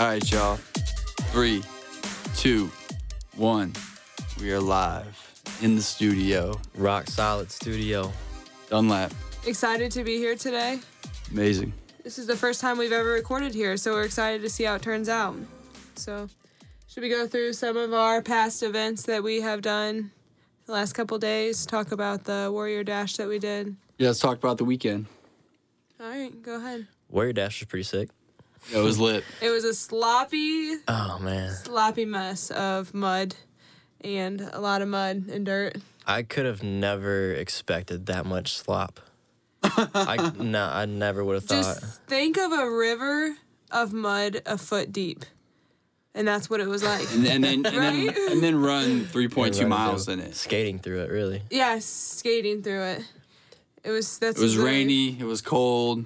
All right, y'all. Three, two, one. We are live in the studio. Rock Solid Studio. Dunlap. Excited to be here today. Amazing. This is the first time we've ever recorded here, so we're excited to see how it turns out. So, should we go through some of our past events that we have done the last couple days? Talk about the Warrior Dash that we did. Yeah, let's talk about the weekend. All right, go ahead. Warrior Dash was pretty sick. It was lit. It was a sloppy, Oh man, sloppy mess of mud and a lot of mud and dirt. I could have never expected that much slop. I no, I never would have thought. Just think of a river of mud a foot deep. And that's what it was like. And, and then and then Right? and then run 3.2 running miles through- in it. Skating through it, really. yeah, skating through it. It was that's It was rainy. It was cold.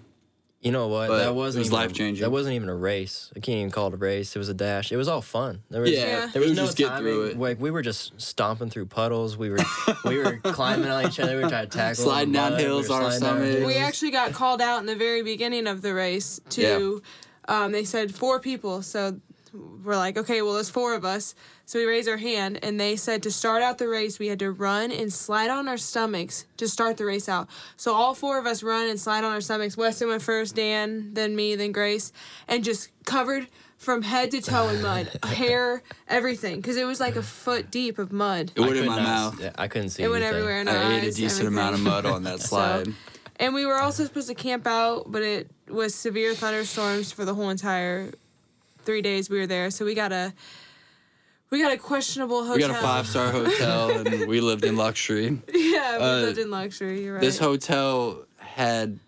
You know what? But that wasn't it was even- life-changing. That wasn't even a race. I can't even call it a race. It was a dash. It was all fun. There was, Yeah, Yeah. there was was no just get timing. through it. Like we were just stomping through puddles. We were we were climbing on each other. We were trying to tackle. Sliding down mud. We hills were on our sliding down stomachs. hills. We actually got called out in the very beginning of the race to um, they said four people so we're like okay well there's four of us so we raised our hand and they said to start out the race we had to run and slide on our stomachs to start the race out so all four of us run and slide on our stomachs weston went first dan then me then grace and just covered from head to toe in mud hair everything because it was like a foot deep of mud It I went in could my not- mouth. yeah, I couldn't see. it went everywhere in our I ate a decent everything. amount of mud on that slide. And we were also supposed to camp out, but it was severe thunderstorms for the whole entire three days we were there. So we got a we got a questionable hotel. we got a five star hotel and we lived in luxury. Yeah, we uh, lived in luxury. You're right. This hotel had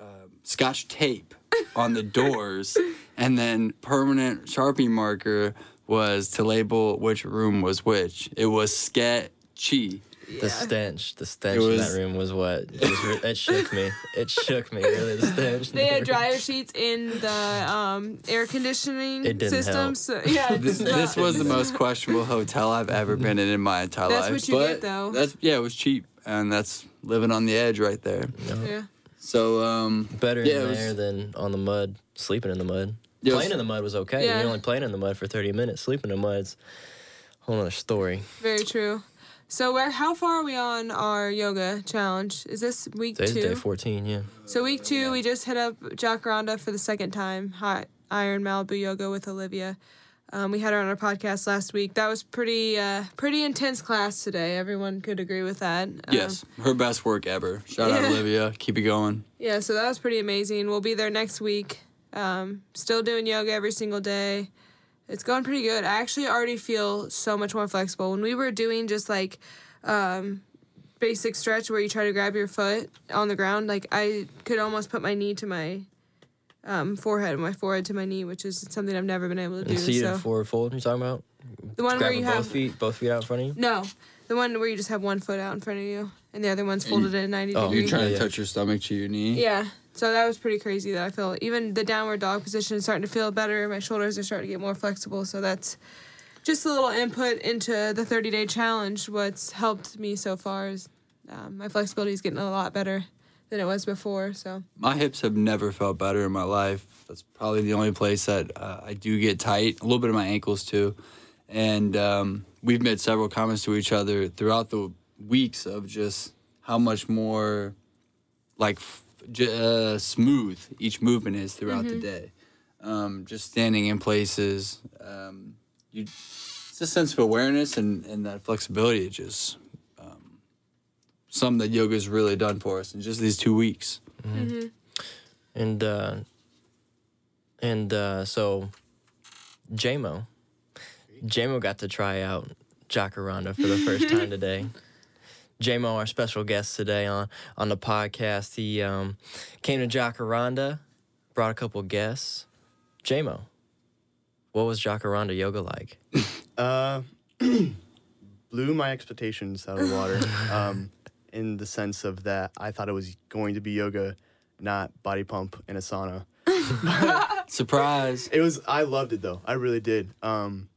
um, scotch tape on the doors, and then permanent Sharpie marker was to label which room was which. It was sketchy. The stench, the stench It in that room was what just, re- it shook me. It shook me really. The stench. they had dryer sheets in the um, air conditioning It didn't system. help. So yeah, This, this was the most questionable hotel I've ever been in in my entire That's life. what you but get, though. That's yeah, it was cheap, and that's living on the edge right there. yeah. So um, better yeah, in it was- there than on the mud. Sleeping in the mud. Yeah, it was- playing in the mud was okay. Yeah. You're only playing in the mud for 30 minutes. Sleeping in the mud's a whole other story. Very true. So where? How far are we on our yoga challenge? Is this week Today's two? day 14, yeah. So week two, we just hit up Jacaranda for the second time. Hot Iron Malibu Yoga with Olivia. Um, we had her on our podcast last week. That was pretty uh, pretty intense class today. Everyone could agree with that. Um, yes, her best work ever. Shout out Olivia. Keep it going. Yeah. So that was pretty amazing. We'll be there next week. Um, still doing yoga every single day. It's going pretty good. I actually already feel so much more flexible. When we were doing just like um, basic stretch where you try to grab your foot on the ground, like I could almost put my knee to my um, forehead, my forehead to my knee, which is something I've never been able to do. And seated so forward fold, you're talking about? the one where Grabbing you both have feet, both feet out in front of you? no, the one where you just have one foot out in front of you and the other one's folded at ninety. ninety Oh, degree. You're trying Yeah. to touch your stomach to your knee. Yeah. So that was pretty crazy that I feel even the downward dog position is starting to feel better. My shoulders are starting to get more flexible. So that's just a little input into the 30 day challenge. What's helped me so far is um, my flexibility is getting a lot better than it was before. So My hips have never felt better in my life. That's probably the only place that uh, I do get tight. A little bit of my ankles too, and um, we've made several comments to each other throughout the weeks of just how much more like uh, smooth each movement is throughout the day. Um, just standing in places, um, you it's a sense of awareness and, and that flexibility. It just um, something that yoga's really done for us in just these two weeks. And uh and uh so JMO. JMO got to try out Jacaranda for the first time today. JMO, our special guest today on on the podcast, he um came to Jacaranda, brought a couple guests. JMO, what was Jacaranda yoga like? Uh, blew my expectations out of the water. Um, in the sense of that, I thought it was going to be yoga, not body pump in a sauna. Surprise. It was. I loved it though. I really did. Um,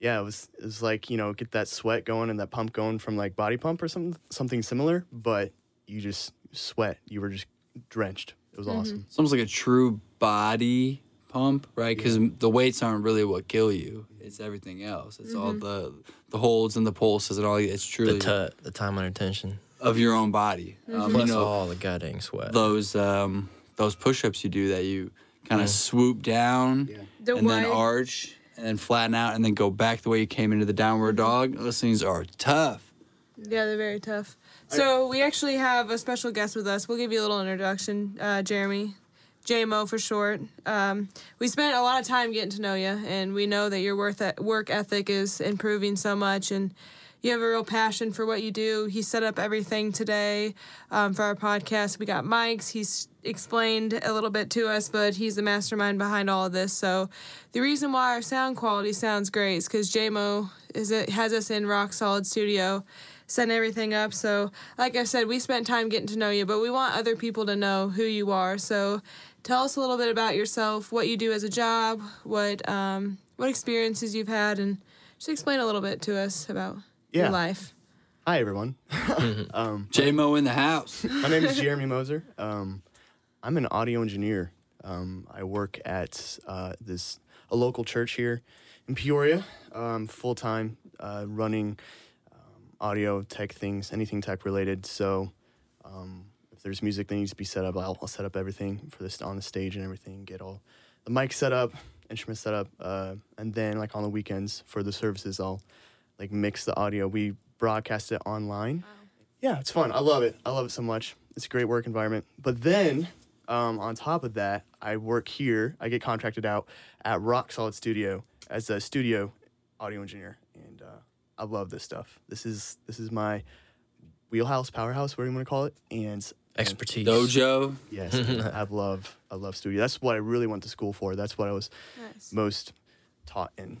yeah, it was. It was like you know, get that sweat going and that pump going from like body pump or something, something similar. But you just sweat. You were just drenched. It was awesome. It's almost like a true body pump, right? Because the weights aren't really what kill you; it's everything else. It's all the the holds and the pulses and all. It's truly The tut, the time under tension, of your own body. Um, you plus know, all the goddamn sweat. those um, those push-ups you do that you kind of swoop down The and then arch and then flatten out and then go back the way you came into the downward dog. Those things are tough. Yeah, they're very tough. So we actually have a special guest with us. We'll give you a little introduction, uh, Jeremy, JMO for short. Um, we spent a lot of time getting to know you, and we know that your worth work ethic is improving so much, and you have a real passion for what you do. He set up everything today um, for our podcast. We got mics. He's explained a little bit to us, but he's the mastermind behind all of this. So the reason why our sound quality sounds great is because JMO is it has us in rock solid studio setting everything up. So, like I said, we spent time getting to know you, but we want other people to know who you are. So, tell us a little bit about yourself, what you do as a job, what um, what experiences you've had, and just explain a little bit to us about Yeah. your life. Hi, everyone. um, J-Mo in the house. my name is Jeremy Moser. Um, I'm an audio engineer. Um, I work at uh, this a local church here in Peoria, um, full time, uh, running um, audio tech things, anything tech related. So, um, if there's music that needs to be set up, I'll, I'll set up everything for this on the stage and everything. Get all the mic set up, instruments set up, uh, and then like on the weekends for the services, I'll like mix the audio. We broadcast it online. Yeah, it's fun. I love it. I love it so much. It's a great work environment. But then, um, on top of that, I work here. I get contracted out at Rock Solid Studio as a studio audio engineer, and uh, I love this stuff. This is this is my wheelhouse, powerhouse, whatever you want to call it. And and Expertise. Dojo. yes, I love I love studio. That's what I really went to school for. That's what I was Nice. most taught in.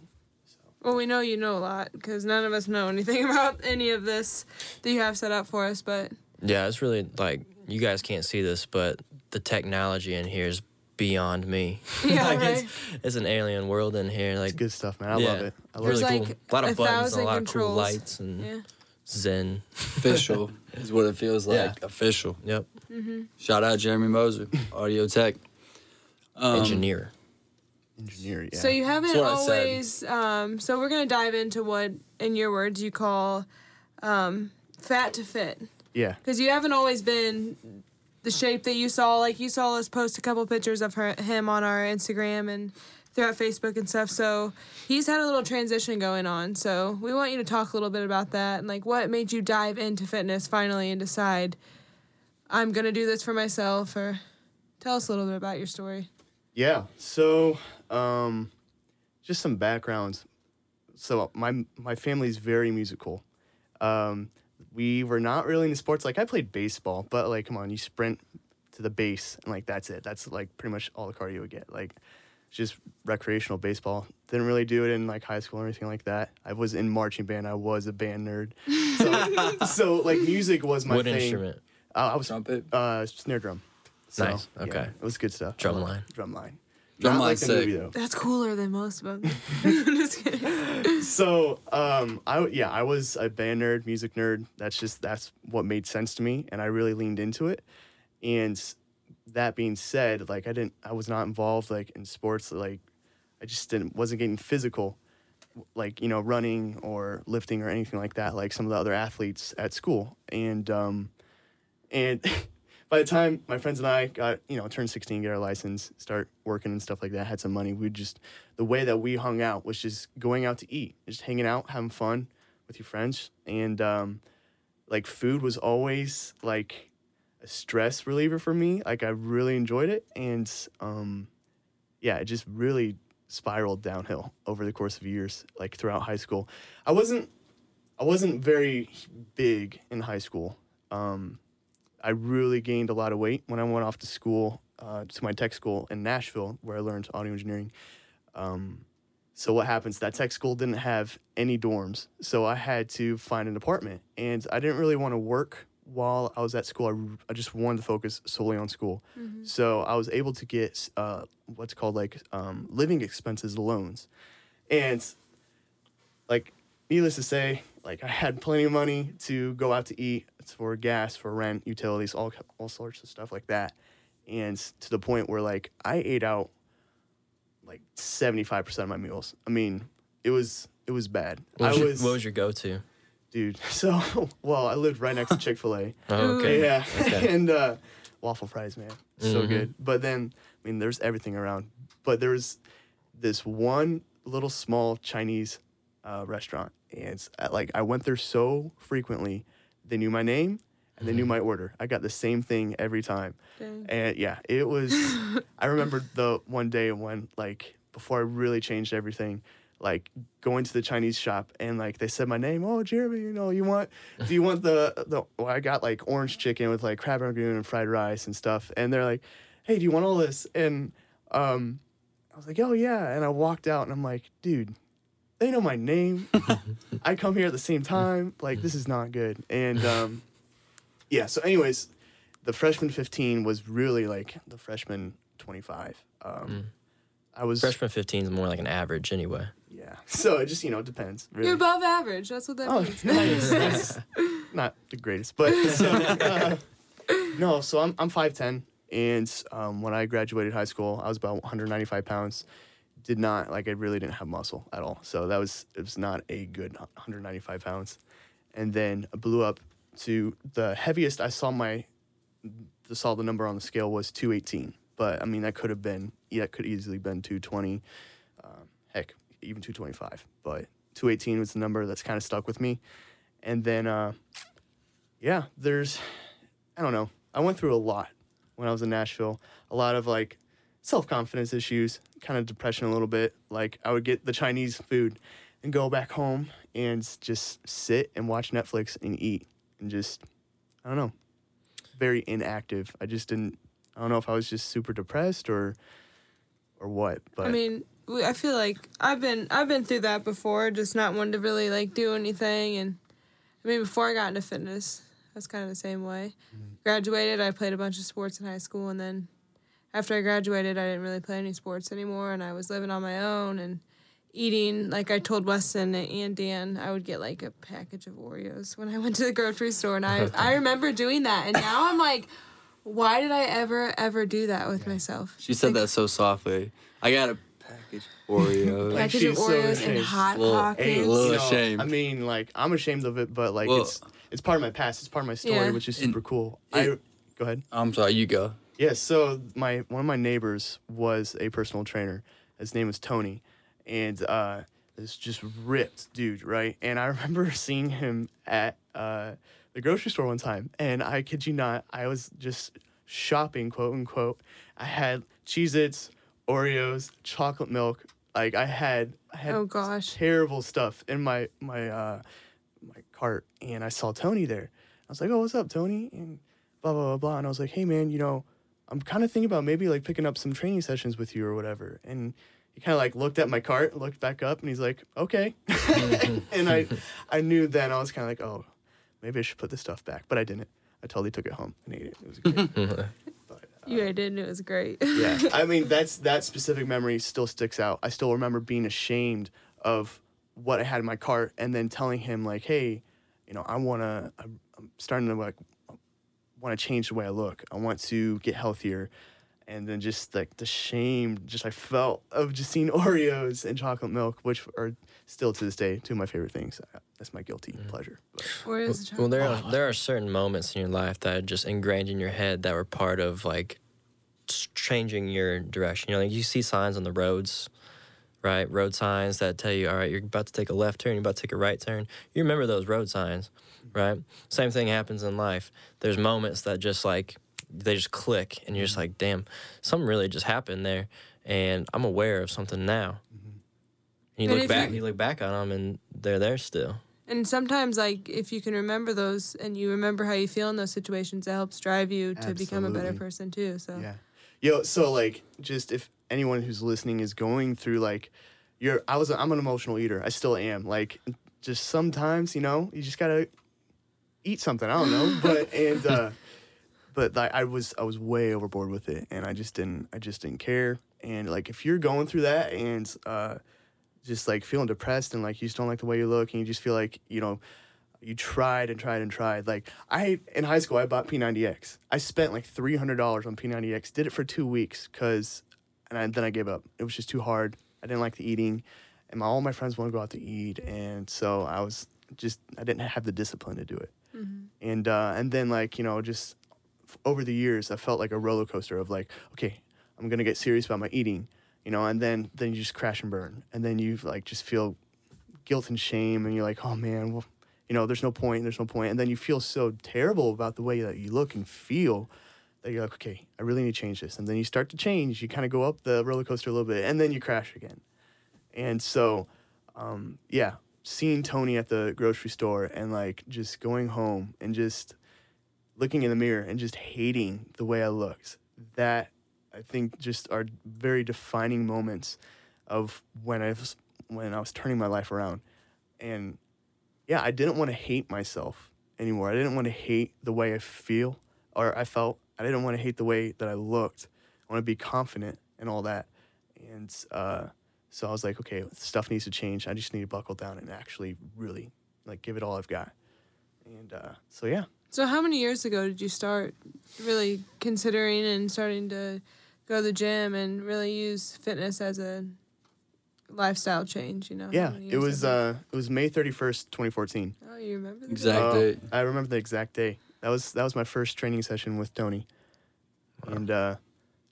Well, we know you know a lot because none of us know anything about any of this that you have set up for us. But Yeah, it's really like you guys can't see this, but the technology in here is beyond me. Yeah, like right. it's, it's an alien world in here. Like It's good stuff, man. I yeah, love it. I love really There's cool. a lot a of buttons and a lot of cool lights and yeah, zen. Official is what it feels like. Yeah. Official. Yep. Shout out Jeremy Moser, audio tech. Um, Engineer. Engineer. Yeah. So you haven't That's what I said. always. Um, so we're gonna dive into what, in your words, you call um, fat to fit, yeah. because you haven't always been the shape that you saw. Like you saw us post a couple pictures of her, him on our Instagram and throughout Facebook and stuff. So he's had a little transition going on. So we want you to talk a little bit about that and like what made you dive into fitness finally and decide I'm gonna do this for myself. Or tell us a little bit about your story. Yeah. So, um, just some backgrounds. So my my family's very musical. Um, we were not really into sports. Like I played baseball, but like, come on, you sprint to the base and like that's it. That's like pretty much all the cardio you would get. Like, just recreational baseball. Didn't really do it in like high school or anything like that. I was in marching band. I was a band nerd. So, so like music was my what thing. instrument? Uh, I was Trumpet. uh, snare drum. So, Nice, yeah, okay. it was good stuff. Drum line. Drum line. Drum Not like line's the sick. movie though. That's cooler than most of them. I'm just kidding. So, um, I w- yeah, I was a band nerd, music nerd. That's just that's what made sense to me, and I really leaned into it. And that being said, like I didn't, I was not involved like in sports. Like I just didn't, wasn't getting physical, like you know, running or lifting or anything like that, like some of the other athletes at school. And um, and by the time my friends and I got, you know, turned 16, get our license, start working and stuff like that, had some money, we just, the way that we hung out was just going out to eat, just hanging out, having fun with your friends. And um, like food was always like a stress reliever for me. Like I really enjoyed it. And um, yeah, it just really spiraled downhill over the course of years, like throughout high school. I wasn't, I wasn't very big in high school. Um, I really gained a lot of weight when I went off to school, uh, to my tech school in Nashville, where I learned audio engineering. Um, so what happens? That tech school didn't have any dorms, so I had to find an apartment, and I didn't really want to work while I was at school. I, I just wanted to focus solely on school. So I was able to get uh, what's called like um, living expenses loans, and like needless to say, like I had plenty of money to go out to eat for gas, for rent, utilities, all all sorts of stuff like that. And to the point where like I ate out like 75% of my meals. I mean, it was it was bad. What was, I your, was what was your go-to? dude. So, well, I lived right next to Chick-fil-A. Oh, okay. Yeah. Okay. and uh, waffle fries, man. So Mhm. good. But then, I mean, there's everything around. But there was this one little small Chinese uh, restaurant. And it's, like, I went there so frequently. They knew my name and they knew my order. I got the same thing every time. Dang. And yeah, it was. I remember the one day when, like, before I really changed everything, like going to the Chinese shop and like they said my name. Oh, Jeremy, you know, you want? Do you want the the? Well, I got like orange chicken with like crab rangoon and fried rice and stuff. And they're like, Hey, do you want all this? And um, I was like, Oh yeah. And I walked out and I'm like, Dude, they know my name. I come here at the same time. Like this is not good. And um, yeah. So, anyways, the freshman 15 was really like the freshman 25. Um, I was Freshman 15 is more like an average anyway. yeah. So it just you know depends. Really. You're above average. That's what that Oh, means. nice. That's not the greatest, but so, uh, no. So I'm I'm five ten, and um, when I graduated high school, I was about 195 pounds. Did not like I really didn't have muscle at all. So that was it was not a good 195 pounds, and then I blew up to the heaviest I saw my the saw the number on the scale was 218. But I mean that could have been yeah it could easily been 220, um, heck even 225. But 218 was the number that's kind of stuck with me. And then, uh, yeah, there's, I don't know. I went through a lot when I was in Nashville. A lot of like self confidence issues, kind of depression a little bit. Like I would get the Chinese food and go back home and just sit and watch Netflix and eat and just, I don't know, very inactive. I just didn't, I don't know if I was just super depressed or, or what. But I mean, I feel like I've been I've been through that before, just not wanting to really like do anything. And I mean, before I got into fitness, that's kind of the same way. Mm-hmm. Graduated, I played a bunch of sports in high school, and then after I graduated, I didn't really play any sports anymore, and I was living on my own and eating. Like I told Weston and Dan, I would get like a package of Oreos when I went to the grocery store, and I I remember doing that, and now I'm like. Why did I ever ever do that with myself? She said that so softly. I got a package of Oreos. Like, package of she's so Oreos and hot Well, pockets. A little you know, ashamed. I mean, like I'm ashamed of it, but like Well- it's it's part of my past. It's part of my story, Yeah. which is And super cool. it- I go ahead. I'm sorry, you go. Yeah. So my one of my neighbors was a personal trainer. His name was Tony, and uh, this just ripped dude, right? And I remember seeing him at uh, the grocery store one time, and I kid you not, I was just shopping, quote unquote. I had Cheez-Its, Oreos, chocolate milk. Like I had, I had Oh, gosh. terrible stuff in my my uh, my cart, and I saw Tony there. I was like, "Oh, what's up, Tony?" And blah blah blah blah. And I was like, "Hey, man, you know, I'm kind of thinking about maybe like picking up some training sessions with you or whatever." And he kind of like looked at my cart, looked back up, and he's like, "Okay." and I I knew then I was kind of like, "Oh, maybe I should put this stuff back," but I didn't. I totally took it home and ate it. It was great. but, uh, You ate it and it was great. yeah i mean that's that specific memory still sticks out i still remember being ashamed of what i had in my cart and then telling him like hey you know i want to I'm, I'm starting to like want to change the way i look i want to get healthier and then just like the shame just i felt of just seeing oreos and chocolate milk which are still to this day two of my favorite things that's my guilty mm-hmm. pleasure but Oreos and Well, there are there are certain moments in your life that are just ingrained in your head that were part of like changing your direction. You know, like you see signs on the roads, right? Road signs that tell you, all right, you're about to take a left turn, you're about to take a right turn. You remember those road signs, right? Same thing happens in life. There's moments that just like they just click, and you're just mm-hmm. like, damn, something really just happened there, and I'm aware of something now. And you And look back, you- you look back on them, and they're there still. And sometimes, like, if you can remember those and you remember how you feel in those situations, it helps drive you to become a better person too. So Yeah. Yo, so like just if anyone who's listening is going through like you're I was I'm an emotional eater. I still am. Like just sometimes, you know, you just got to eat something. I don't know, but and uh but like I was I was way overboard with it and I just didn't I just didn't care. And like if you're going through that and uh just like feeling depressed and like you just don't like the way you look and you just feel like, you know, you tried and tried and tried. Like I in high school, I bought P90X. I spent like three hundred dollars on P90X. Did it for two weeks because and I, then I gave up. It was just too hard. I didn't like the eating, and my, all my friends want to go out to eat, and so I was just I didn't have the discipline to do it. And uh, and then like you know just f- over the years, I felt like a roller coaster of like, okay, I'm gonna get serious about my eating, you know, and then then you just crash and burn, and then you like just feel guilt and shame, and you're like, oh man, well, you know, there's no point, there's no point, and then you feel so terrible about the way that you look and feel that you're like, okay, I really need to change this, and then you start to change, you kind of go up the roller coaster a little bit, and then you crash again, and so, um, yeah, seeing Tony at the grocery store and like just going home and just looking in the mirror and just hating the way I looked. That I think just are very defining moments of when I was when I was turning my life around. And yeah, I didn't want to hate myself anymore. I didn't want to hate the way I feel or I felt. I didn't want to hate the way that I looked. I want to be confident and all that. And uh, so I was like, okay, stuff needs to change. I just need to buckle down and actually really like give it all I've got. And uh, so yeah, So how many years ago did you start really considering and starting to go to the gym and really use fitness as a lifestyle change? You know. Yeah, it was ago? uh, it was May thirty first, twenty fourteen. oh, you remember the Exact Oh, date. I remember the exact day. That was that was my first training session with Tony, Wow. and uh,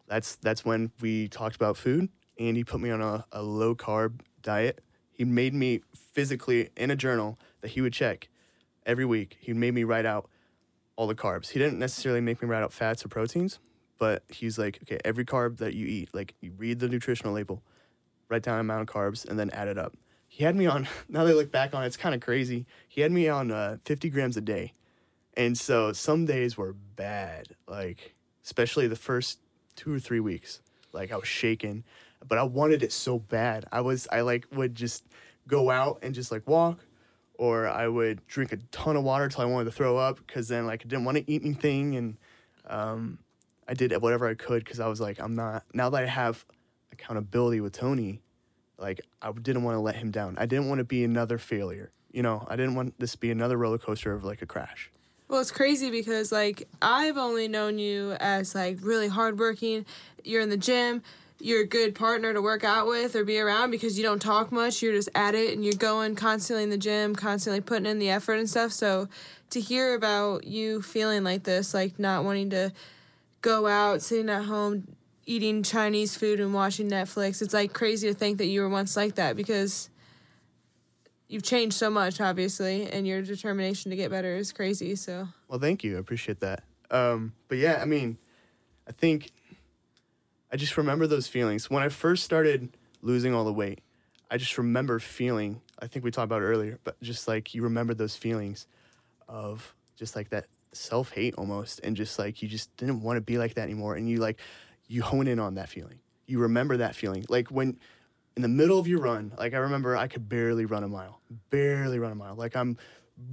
that's that's when we talked about food. And he put me on a, a low carb diet. He made me physically in a journal that he would check every week. He made me write out all the carbs. He didn't necessarily make me write out fats or proteins, but he's like, okay, every carb that you eat, like you read the nutritional label, write down amount of carbs, and then add it up. He had me on. Now that I look back on it, it's kind of crazy. He had me on uh, 50 grams a day, and so some days were bad. Like especially the first two or three weeks, like I was shaking, but I wanted it so bad. I was I like would just go out and just like walk, or I would drink a ton of water till I wanted to throw up because then like I didn't want to eat anything and um, I did whatever I could because I was like I'm not now that I have accountability with Tony, like I didn't want to let him down. I didn't want to be another failure. You know, I didn't want this to be another roller coaster of like a crash. Well, it's crazy because like I've only known you as like really hardworking. You're in the gym. You're a good partner to work out with or be around because you don't talk much. You're just at it and you're going constantly in the gym, constantly putting in the effort and stuff. So to hear about you feeling like this, like not wanting to go out, sitting at home, eating Chinese food and watching Netflix, it's like crazy to think that you were once like that because you've changed so much, obviously, and your determination to get better is crazy. So. Well, thank you. I appreciate that. Um, but yeah, I mean, I think I just remember those feelings. When I first started losing all the weight, I just remember feeling, I think we talked about earlier, but just like you remember those feelings of just like that self hate almost, and just like you just didn't want to be like that anymore. And you like, you hone in on that feeling. You remember that feeling. Like when in the middle of your run, like I remember I could barely run a mile, barely run a mile. Like I'm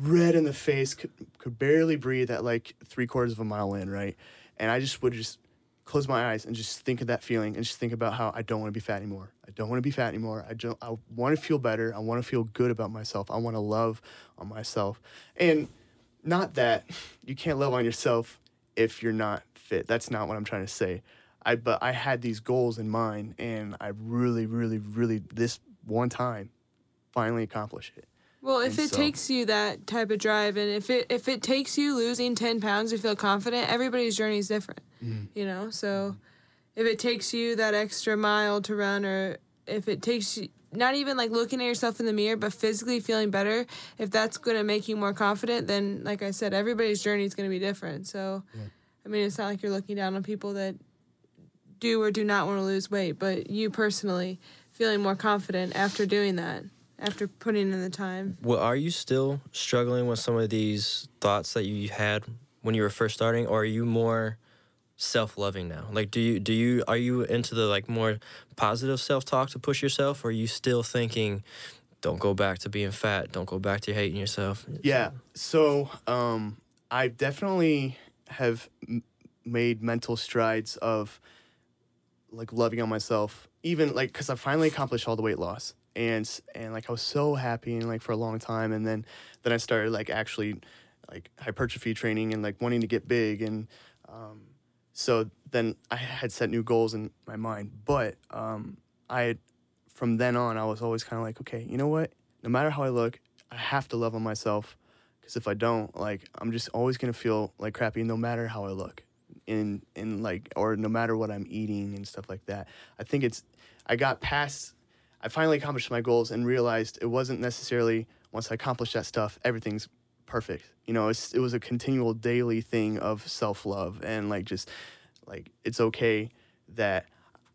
red in the face, could, could barely breathe at like three quarters of a mile in, right? And I just would just close my eyes and just think of that feeling and just think about how I don't want to be fat anymore. I don't want to be fat anymore. I don't. I want to feel better. I want to feel good about myself. I want to love on myself, and not that you can't love on yourself if you're not fit. That's not what I'm trying to say. I but I had these goals in mind, and I really, really, really this one time finally accomplished it. Well, if And it so- takes you that type of drive, and if it if it takes you losing ten pounds to feel confident, everybody's journey is different. Mm. You know, so mm-hmm. if it takes you that extra mile to run, or if it takes you not even like looking at yourself in the mirror, but physically feeling better, if that's going to make you more confident, then like I said, everybody's journey is going to be different. So, I mean, it's not like you're looking down on people that do or do not want to lose weight, but you personally feeling more confident after doing that, after putting in the time. Well, are you still struggling with some of these thoughts that you had when you were first starting, or are you more self-loving now? Like, do you do you are you into the like more positive self-talk to push yourself, or are you still thinking, don't go back to being fat, don't go back to hating yourself? Yeah. So um, I definitely have m- made mental strides of like loving on myself, even like because I finally accomplished all the weight loss, and and like I was so happy and like for a long time, and then then I started like actually like hypertrophy training and like wanting to get big and um, So then I had set new goals in my mind, but um, I, from then on, I was always kind of like, okay, you know what? No matter how I look, I have to love on myself, because if I don't, like, I'm just always gonna feel like crappy, no matter how I look, in in like, or no matter what I'm eating and stuff like that. I think it's, I got past, I finally accomplished my goals and realized it wasn't necessarily once I accomplished that stuff, everything's perfect. You know, it was a continual daily thing of self love and like just like it's okay that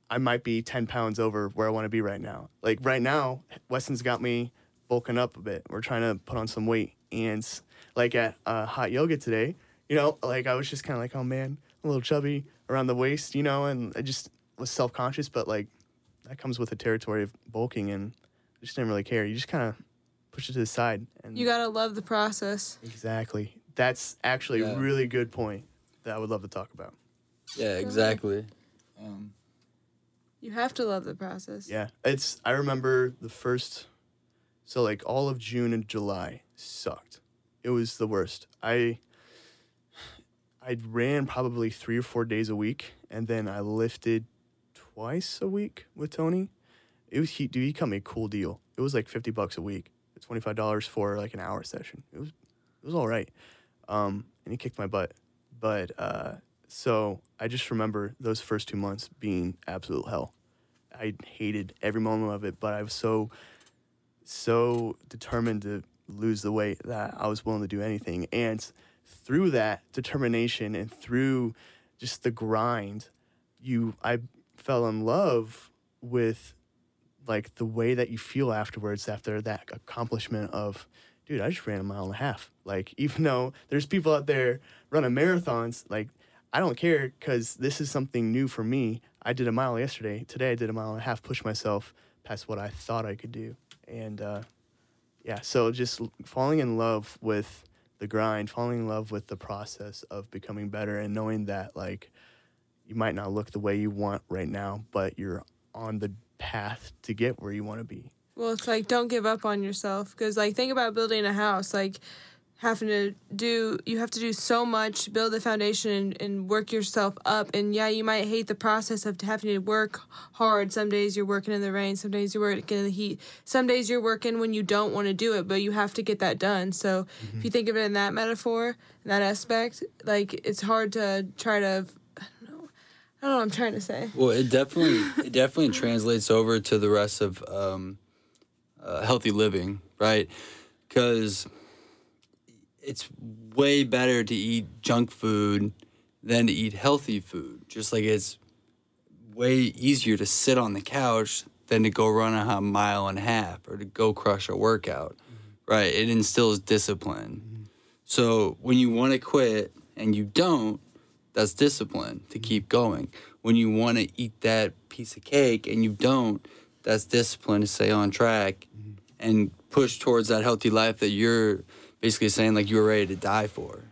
I might be 10 pounds over where I want to be right now. Like right now, Weston's got me bulking up a bit. We're trying to put on some weight. And like at uh, hot yoga today, you know, like I was just kind of like, oh man, a little chubby around the waist, you know, and I just was self conscious, but like that comes with the territory of bulking and I just didn't really care. You just kind of push it to the side. And You gotta love the process. Exactly. That's actually Yeah. a really good point that I would love to talk about. Yeah, exactly. Um, You have to love the process. Yeah. It's I remember the first so like all of June and July sucked. It was the worst. I I ran probably 3 or 4 days a week and then I lifted twice a week with Tony. It was he dude, he cut me a cool deal. It was like 50 bucks a week. $25 for like an hour session. It was it was all right. Um and he kicked my butt. But uh so I just remember those first 2 months being absolute hell. I hated every moment of it, but I was so so determined to lose the weight that I was willing to do anything. And through that determination and through just the grind, you I fell in love with like the way that you feel afterwards after that accomplishment of dude, I just ran a mile and a half. Like even though there's people out there running marathons, like I don't care because this is something new for me. I did a mile yesterday. Today I did a mile and a half, pushed myself past what I thought I could do. And uh, yeah, so just falling in love with the grind, falling in love with the process of becoming better and knowing that like you might not look the way you want right now, but you're on the path to get where you want to be. Well, it's like don't give up on yourself because like think about building a house like having to do you have to do so much build the foundation and, and work yourself up and yeah you might hate the process of having to work hard. Some days you're working in the rain some days you're working in the heat some days you're working when you don't want to do it but you have to get that done. So if mm-hmm. you think of it in that metaphor in that aspect like it's hard to try to i don't know i don't know what i'm trying to say well, it definitely it definitely translates over to the rest of um, uh, healthy living, right? Because it's way better to eat junk food than to eat healthy food. Just like it's way easier to sit on the couch than to go run a mile and a half or to go crush a workout, right? It instills discipline. So when you want to quit and you don't, that's discipline to keep going. When you want to eat that piece of cake and you don't, that's discipline to stay on track mm-hmm. and push towards that healthy life that you're basically saying like you were ready to die for.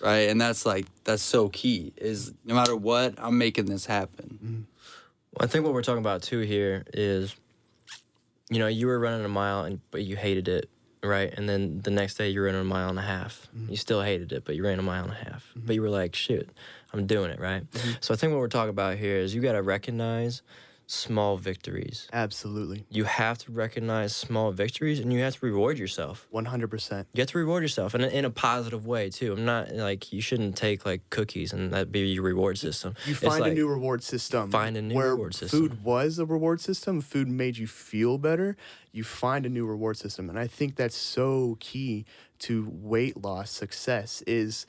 Right? And that's like that's so key is no matter what, I'm making this happen. Mm-hmm. Well, I think what we're talking about too here is, you know, you were running a mile and but you hated it, right? And then the next day you ran a mile and a half. Mm-hmm. You still hated it, but you ran a mile and a half. Mm-hmm. But you were like, "Shoot, I'm doing it," right? Mm-hmm. So I think what we're talking about here is you got to recognize small victories. Absolutely. You have to recognize small victories, and you have to reward yourself. 100%. You have to reward yourself in a, in a positive way too. I'm not like you shouldn't take like cookies and that be your reward system. You find a new reward system. find a new where reward system. Food was a reward system. Food made you feel better. You find a new reward system, and I think that's so key to weight loss success. Is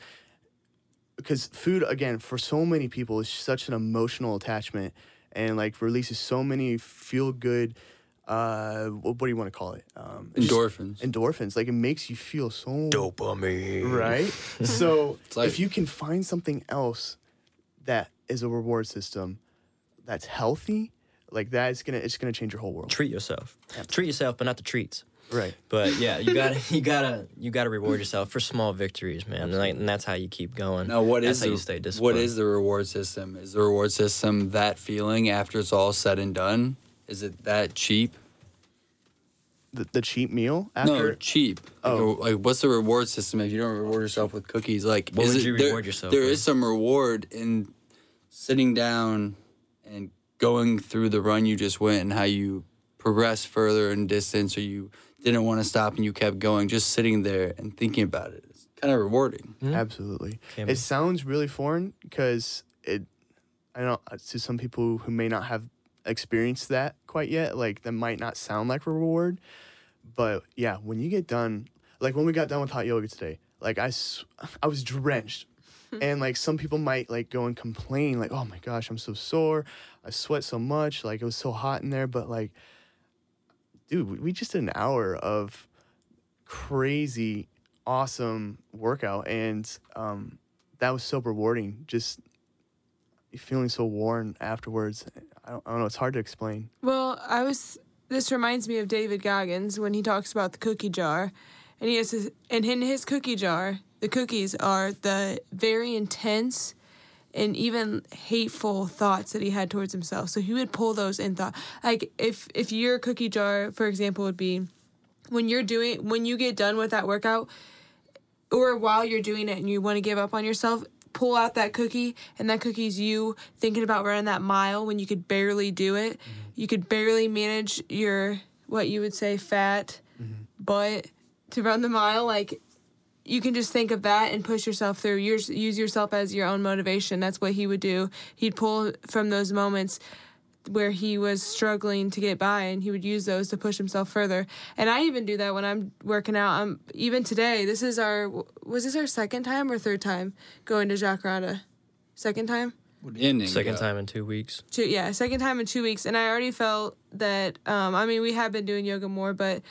because food again for so many people is such an emotional attachment, and like releases so many feel good. Uh, what, what do you want to call it? Um, Endorphins. Endorphins. Like it makes you feel so dopamine. right? so like- if you can find something else that is a reward system that's healthy, like that is gonna it's gonna change your whole world. Treat yourself. Treat yourself, but not the treats. Right. But yeah, you gotta you gotta you gotta reward yourself for small victories, man. And, like, and that's how you keep going. Now, what that's is how the, you stay disciplined. what is the reward system? Is the reward system that feeling after it's all said and done? Is it that cheap? The, the cheap meal after no, cheap. Like, Oh. Uh, like, what's the reward system if you don't reward yourself with cookies? Like, What is would it, you there, reward yourself There with? is some reward in sitting down and going through the run you just went and how you progress further in distance or you didn't want to stop and you kept going, just sitting there and thinking about it. It's kind of rewarding. Mm-hmm. Absolutely. Can be. It sounds really foreign because it, I don't know, to some people who may not have experienced that quite yet, like that might not sound like reward. But yeah, when you get done, like when we got done with hot yoga today, like I, I was drenched. and like some people might like go and complain, like, oh my gosh, I'm so sore. I sweat so much. Like it was so hot in there. But like, dude, we- just did an hour of crazy awesome workout and um, that was so rewarding just feeling so worn afterwards I don't, I don't know it's hard to explain Well, I was. This reminds me of David Goggins when he talks about the cookie jar, and he has, his, and in his cookie jar, the cookies are the very intense and even hateful thoughts that he had towards himself. So he would pull those in thought. Like if if your cookie jar, for example, would be when you're doing when you get done with that workout, or while you're doing it and you want to give up on yourself, pull out that cookie, and that cookie's you thinking about running that mile when you could barely do it. Mm-hmm. You could barely manage your what you would say fat mm-hmm. butt to run the mile. Like you can just think of that and push yourself through. Use, use yourself as your own motivation. That's what he would do. He'd pull from those moments where he was struggling to get by and he would use those to push himself further. And I even do that when I'm working out. I'm even today, this is our was this our second time or third time going to Jacaranda? Second time? What inning? Second time in two weeks. two yeah second time in two weeks and i already felt that um, i mean we have been doing yoga more but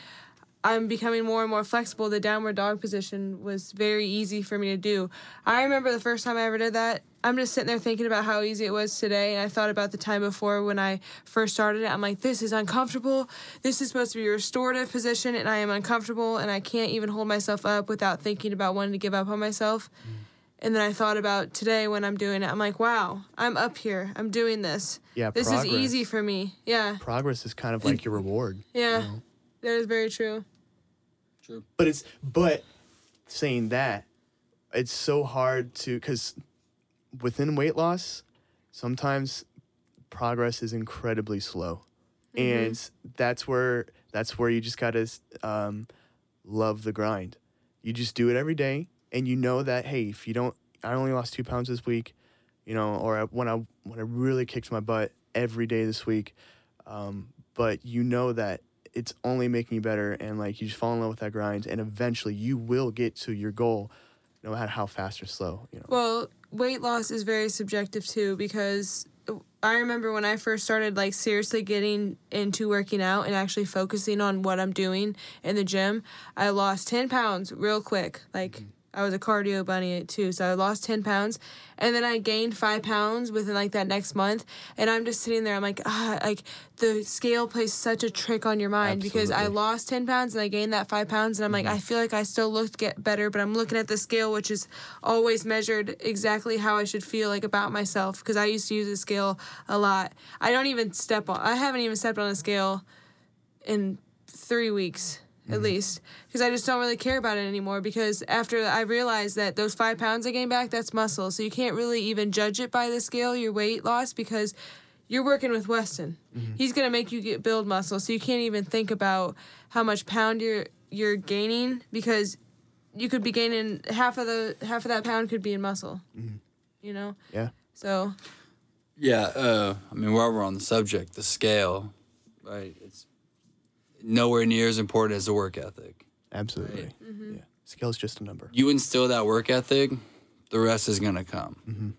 i'm becoming more and more flexible the downward dog position was very easy for me to do i remember the first time i ever did that i'm just sitting there thinking about how easy it was today and i thought about the time before when i first started it i'm like this is uncomfortable this is supposed to be a restorative position and i am uncomfortable and i can't even hold myself up without thinking about wanting to give up on myself mm. and then I thought about today when I'm doing it. I'm like, wow, I'm up here. I'm doing this. Yeah, This progress. is easy for me. Yeah. progress is kind of like your reward Yeah. That is very true. True. but it's but saying that it's so hard to because within weight loss sometimes progress is incredibly slow. And that's where that's where you just gotta um, love the grind. You just do it every day and you know that hey if you don't i only lost two pounds this week you know or I, when i when i really kicked my butt every day this week um, but you know that it's only making you better and like you just fall in love with that grind and eventually you will get to your goal no matter how fast or slow you know Well, weight loss is very subjective too because uh, I remember when I first started like seriously getting into working out and actually focusing on what I'm doing in the gym, I lost 10 pounds real quick. Like mm-hmm. I was a cardio bunny too, so I lost 10 pounds. And then I gained 5 pounds within like that next month. And I'm just sitting there I'm like ah like the scale plays such a trick on your mind because I lost 10 pounds and I gained that 5 pounds and I'm like I feel like I still looked get better but I'm looking at the scale which is always measured exactly how I should feel like about myself because I used to use the scale a lot. I don't even step on I haven't even stepped on a scale in 3 weeks at mm-hmm. least because I just don't really care about it anymore because after I realized that those 5 pounds I gained back that's muscle so you can't really even judge it by the scale your weight loss because you're working with Weston. Mm-hmm. He's gonna make you get build muscle, so you can't even think about how much pound you're you're gaining because you could be gaining half of the half of that pound could be in muscle. Mm-hmm. You know, yeah so Yeah, uh, I mean, while we're on the subject, the scale, right? It's nowhere near as important as the work ethic. absolutely Mm-hmm. yeah scale's just a number You instill that work ethic, the rest is gonna come.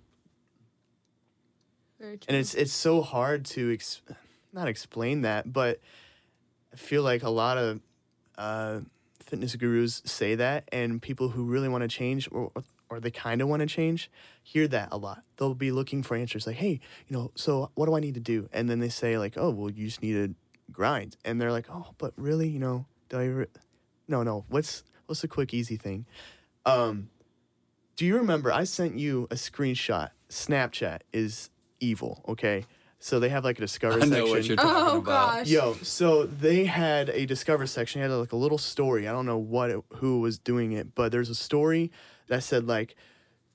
very true. and it's it's so hard to ex- not explain that but i feel like a lot of uh, fitness gurus say that and people who really want to change or, or they kind of want to change hear that a lot they'll be looking for answers like hey you know so what do i need to do and then they say like oh well you just need to grind and they're like oh but really you know do i re-? no no what's what's the quick easy thing um do you remember I sent you a screenshot? Snapchat is evil, okay? So they have like a discover I know section. what you're talking Oh about. gosh. Yo, so they had a discover section. They had like a little story. I don't know what it, who was doing it, but there's a story that said like,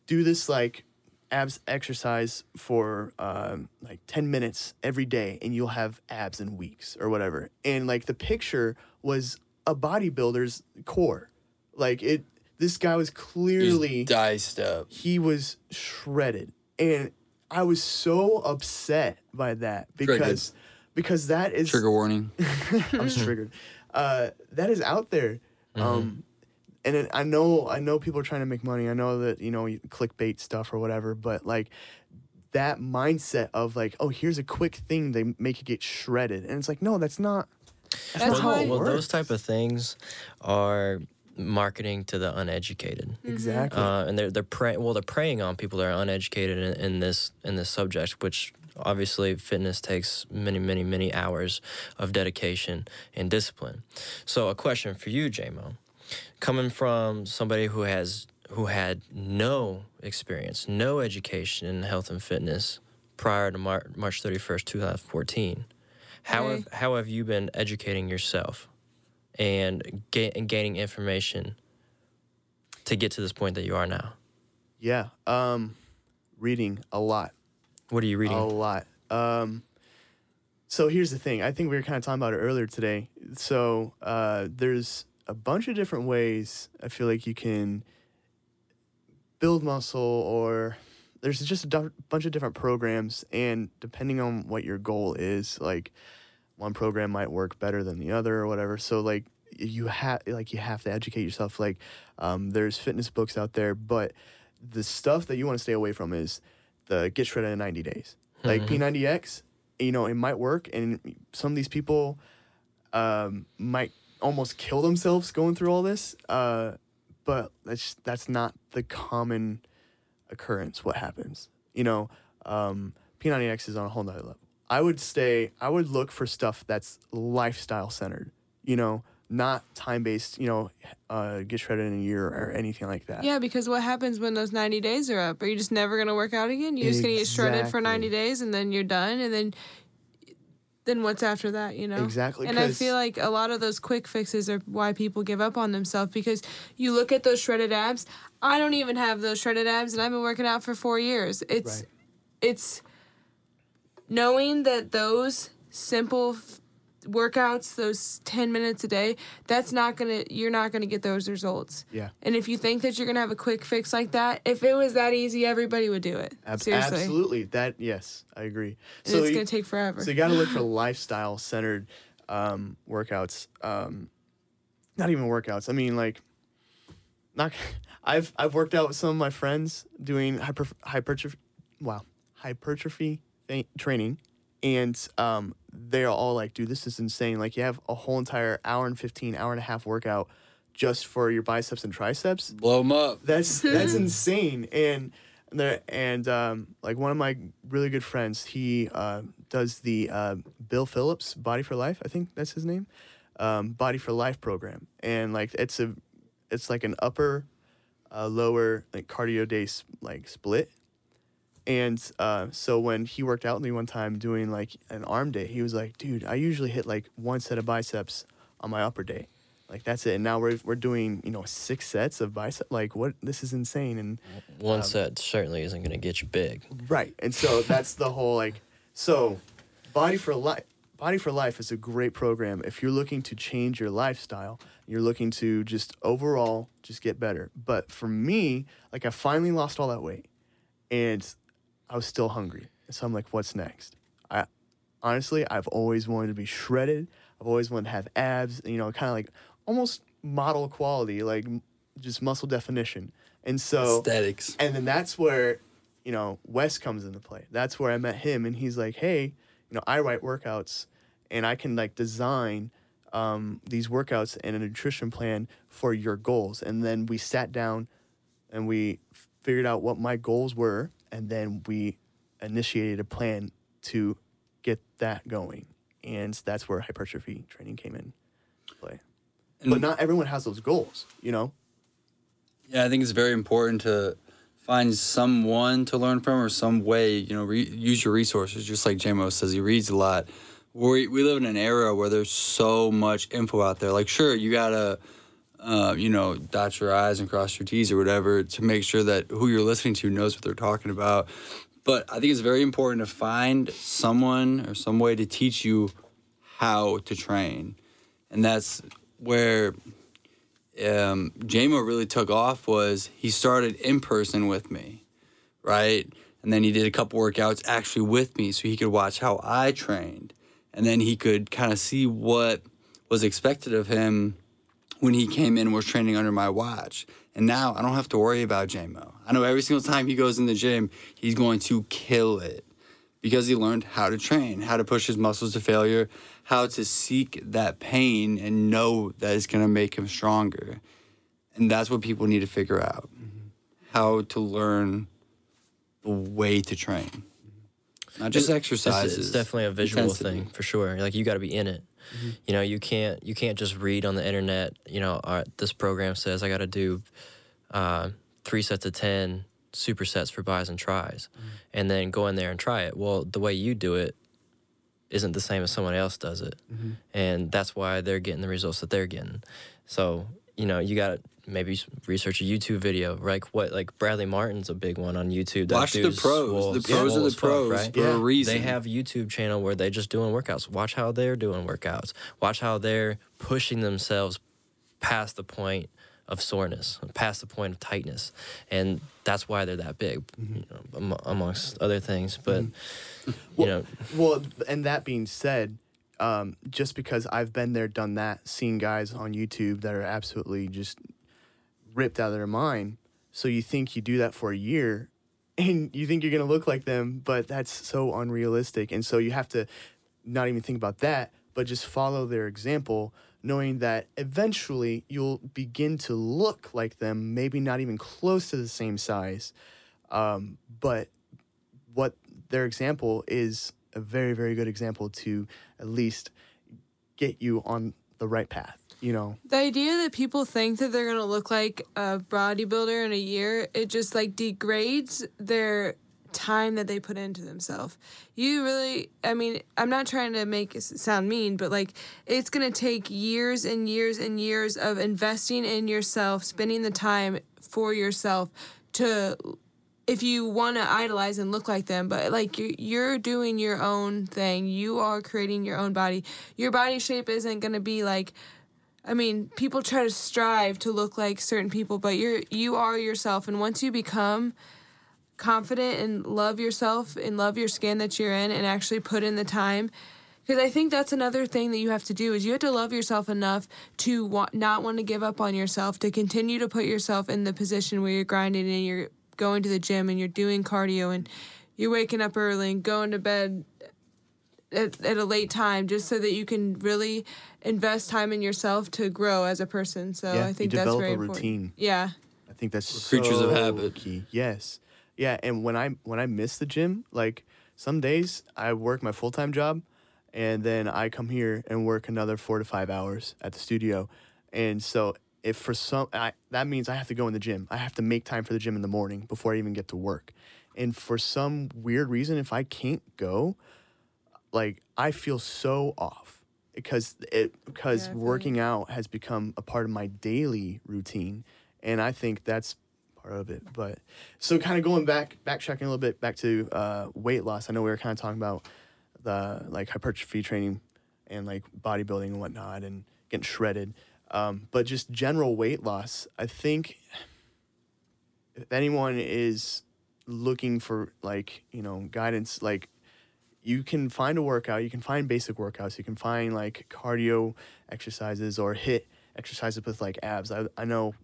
do this like abs exercise for um, like 10 minutes every day and you'll have abs in weeks or whatever and like the picture was a bodybuilder's core like it this guy was clearly Just diced up. he was shredded and i was so upset by that Triggered. because because that is Trigger warning. I was triggered. Uh, that is out there. Um, and it, I know, I know people are trying to make money. I know that you know clickbait stuff or whatever, but like that mindset of like, oh, here's a quick thing they make you get shredded, and it's like, no, that's not. That's, That's not how it well, works. those type of things are marketing to the uneducated. exactly. uh, and they're they're prey, well they're preying on people that are uneducated in, in this in this subject, which obviously fitness takes many many many hours of dedication and discipline. So a question for you, JMO, coming from somebody who has who had no experience, no education in health and fitness prior to Mar- March thirty first, two thousand fourteen. How Okay. have how have you been educating yourself and, ga- and gaining information to get to this point that you are now? yeah. Um, reading a lot. What are you reading? A lot. Um, so here's the thing. I think we were kind of talking about it earlier today. So uh, there's a bunch of different ways I feel like you can build muscle, or there's just a bunch of different programs, and depending on what your goal is, like one program might work better than the other or whatever. So like you have like you have to educate yourself. Like um, there's fitness books out there, but the stuff that you want to stay away from is the get shredded in 90 days. Like P90X, you know, it might work, and some of these people um, might almost kill themselves going through all this. Uh, but that's that's not the common occurrence. What happens, you know? Um, P90X is on a whole nother level. I would stay. I would look for stuff that's lifestyle centered. You know, not time based. You know, uh, get shredded in a year or anything like that. Yeah, because what happens when those 90 days are up? Are you just never going to work out again? You're just going to get shredded for 90 days and then you're done and then then what's after that, you know? Exactly, And I feel like a lot of those quick fixes are why people give up on themselves because you look at those shredded abs. I don't even have those shredded abs and I've been working out for 4 years. It's Right. it's knowing that those simple workouts those 10 minutes a day that's not gonna you're not gonna get those results Yeah. and if you think that you're gonna have a quick fix like that if it was that easy everybody would do it Ab- seriously Absolutely. That yes, I agree. and it's you- gonna take forever So you got to look for lifestyle centered um, workouts. Um, not even workouts. I mean, like, not. I've I've worked out with some of my friends doing hyper, hypertrophy. Wow, hypertrophy th- training, and um, they're all like, "Dude, this is insane! Like, you have a whole entire hour and fifteen, hour and a half workout just for your biceps and triceps." Blow them up. That's that's insane. And there and um, like one of my really good friends, he uh, does the uh, Bill Phillips Body for Life. I think that's his name. Um, Body for Life program, and like it's a, it's like an upper, uh, lower like cardio day s- like split. And uh, so when he worked out with me one time doing like an arm day, he was like, "Dude, I usually hit like one set of biceps on my upper day, like that's it. And now we're we're doing you know six sets of bicep. Like what? This is insane." And One set certainly isn't going to get you big. right, and so that's the whole like so, body for life. Body for Life is a great program if you're looking to change your lifestyle. You're looking to just overall just get better. But for me, like I finally lost all that weight, and I was still hungry. So I'm like, what's next? I honestly, I've always wanted to be shredded. I've always wanted to have abs. You know, kind of like almost model quality, like just muscle definition. And so Aesthetics. and then that's where, you know, Wes comes into play. That's where I met him, and he's like, "Hey, you know, I write workouts, and I can like design um, these workouts and a nutrition plan for your goals." And then we sat down, and we figured out what my goals were, and then we initiated a plan to get that going. And that's where hypertrophy training came in play. but not everyone has those goals, you know. Yeah, I think it's very important to find someone to learn from or some way, you know, re- use your resources. Just like JMO says, he reads a lot. We, we live in an era where there's so much info out there. Like, sure, you got to uh, you know, dot your I's and cross your T's or whatever to make sure that who you're listening to knows what they're talking about. But I think it's very important to find someone or some way to teach you how to train. And that's where um, JMO really took off was he started in person with me, right? And then he did a couple workouts actually with me so he could watch how I trained. And then he could kind of see what was expected of him when he came in and was training under my watch. And now I don't have to worry about JMO. I know every single time he goes in the gym, he's going to kill it because he learned how to train, how to push his muscles to failure, how to seek that pain and know that it's going to make him stronger. And that's what people need to figure out mm-hmm. how to learn the way to train. Not just It's- exercises. It's, definitely a visual intensity. thing for sure. Like you got to be in it. Mm-hmm. You know, you can't you can't just read on the internet. You know, all right, this program says I got to do uh, three sets of ten supersets for buys and tries, mm-hmm. and then go in there and try it. Well, the way you do it isn't the same as someone else does it, mm-hmm. and that's why they're getting the results that they're getting. So you know, you got to maybe research a YouTube video, like what like Bradley Martyn's a big one on YouTube. That Watch the pros. swole- the pros are the as fuck, pros right? for a Yeah. reason. They have YouTube channel where they just doing workouts. Watch how they're doing workouts. Watch how they're pushing themselves past the point of soreness, past the point of tightness, and that's why they're that big, you know, am- amongst other things. But you know, Well, and that being said, um, just because I've been there, done that, seen guys on YouTube that are absolutely just ripped out of their mind. So you think you do that for a year and you think you're going to look like them, but that's so unrealistic. And so you have to not even think about that, but just follow their example, knowing that eventually you'll begin to look like them, maybe not even close to the same size. Um, but what their example is a very, very good example to at least get you on the right path, you know? The idea that people think that they're gonna look like a bodybuilder in a year, it just like degrades their time that they put into themselves. You really, I mean, I'm not trying to make it sound mean, but like it's gonna take years and years and years of investing in yourself, spending the time for yourself to if you want to idolize and look like them, but like you're doing your own thing. You are creating your own body. Your body shape isn't going to be like, I mean, people try to strive to look like certain people, but you're, you are yourself. And once you become confident and love yourself and love your skin that you're in and actually put in the time, because I think that's another thing that you have to do is you have to love yourself enough to want, not want to give up on yourself, to continue to put yourself in the position where you're grinding and you're going to the gym and you're doing cardio and you're waking up early and going to bed at, at a late time just so that you can really invest time in yourself to grow as a person. So Yeah, I you think that's very a important. routine. Yeah. I think that's creatures of habit. Key. Yes. Yeah, and when I when I miss the gym, like some days I work my full time job, and then I come here and work another four to five hours at the studio, and so if for some I, that means I have to go in the gym. I have to make time for the gym in the morning before I even get to work, and for some weird reason, if I can't go, like I feel so off because it because Yeah, I feel working out has become a part of my daily routine, and I think that's part of it. But so kind of going back, backtracking a little bit back to uh, weight loss. I know we were kind of talking about the like hypertrophy training and like bodybuilding and whatnot and getting shredded. Um, but just general weight loss, I think if anyone is looking for like you know guidance, like you can find a workout, you can find basic workouts, you can find like cardio exercises or HIIT exercises with like abs. I, I know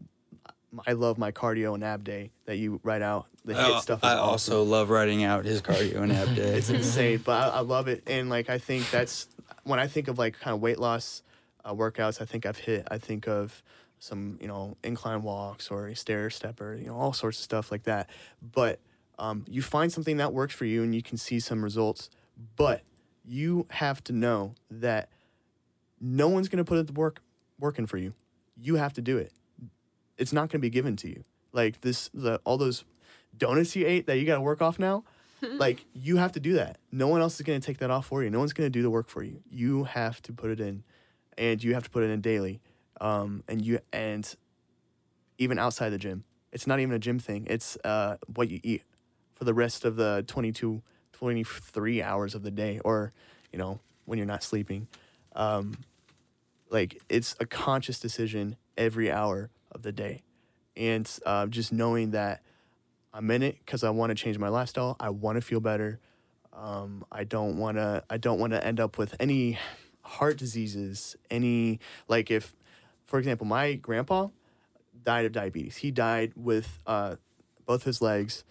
I love my cardio and ab day that you write out. The HIIT Oh, stuff is I awesome. also love writing out his cardio and ab day. it's insane, but I, I love it. And like I think that's when I think of like kind of weight loss uh, workouts. I think I've hit. I think of some you know incline walks or a stair stepper, you know all sorts of stuff like that. But um, you find something that works for you and you can see some results. But you have to know that no one's gonna put it to work working for you. You have to do it. It's not gonna be given to you. Like this, the all those donuts you ate that you gotta work off now like you have to do that. No one else is going to take that off for you. No one's going to do the work for you. You have to put it in, and you have to put it in daily. um, and you and even outside the gym, it's not even a gym thing. It's uh, what you eat for the rest of the 22, 23 hours of the day, or you know when you're not sleeping. Um, like it's a conscious decision every hour of the day, and uh, just knowing that I'm in it because I want to change my lifestyle. I want to feel better. Um, I don't want to. I don't want to end up with any heart diseases. Any like if, for example, my grandpa died of diabetes. He died with uh, both his legs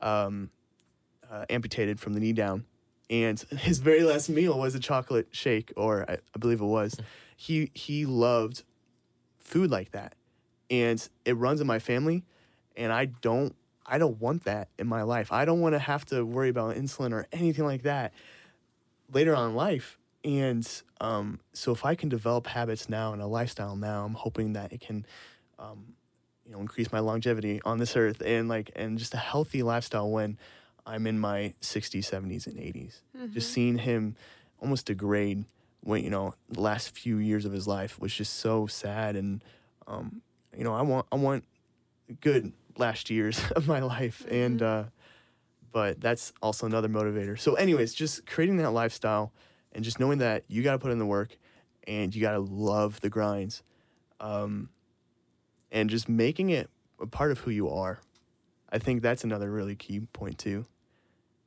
um, uh, amputated from the knee down, and his very last meal was a chocolate shake, or I, I believe it was. He he loved food like that, and it runs in my family, and I don't I don't want that in my life. I don't want to have to worry about insulin or anything like that later on in life. And um, so if I can develop habits now and a lifestyle now, I'm hoping that it can, um, you know, increase my longevity on this earth and like and just a healthy lifestyle when I'm in my 60s, 70s, and 80s. Just seeing him almost degrade when you know the last few years of his life was just so sad and um, you know I want I want good last years of my life. And uh, but that's also another motivator. So anyways just creating that lifestyle and just knowing that you got to put in the work and you got to love the grinds um, and just making it a part of who you are i think that's another really key point too.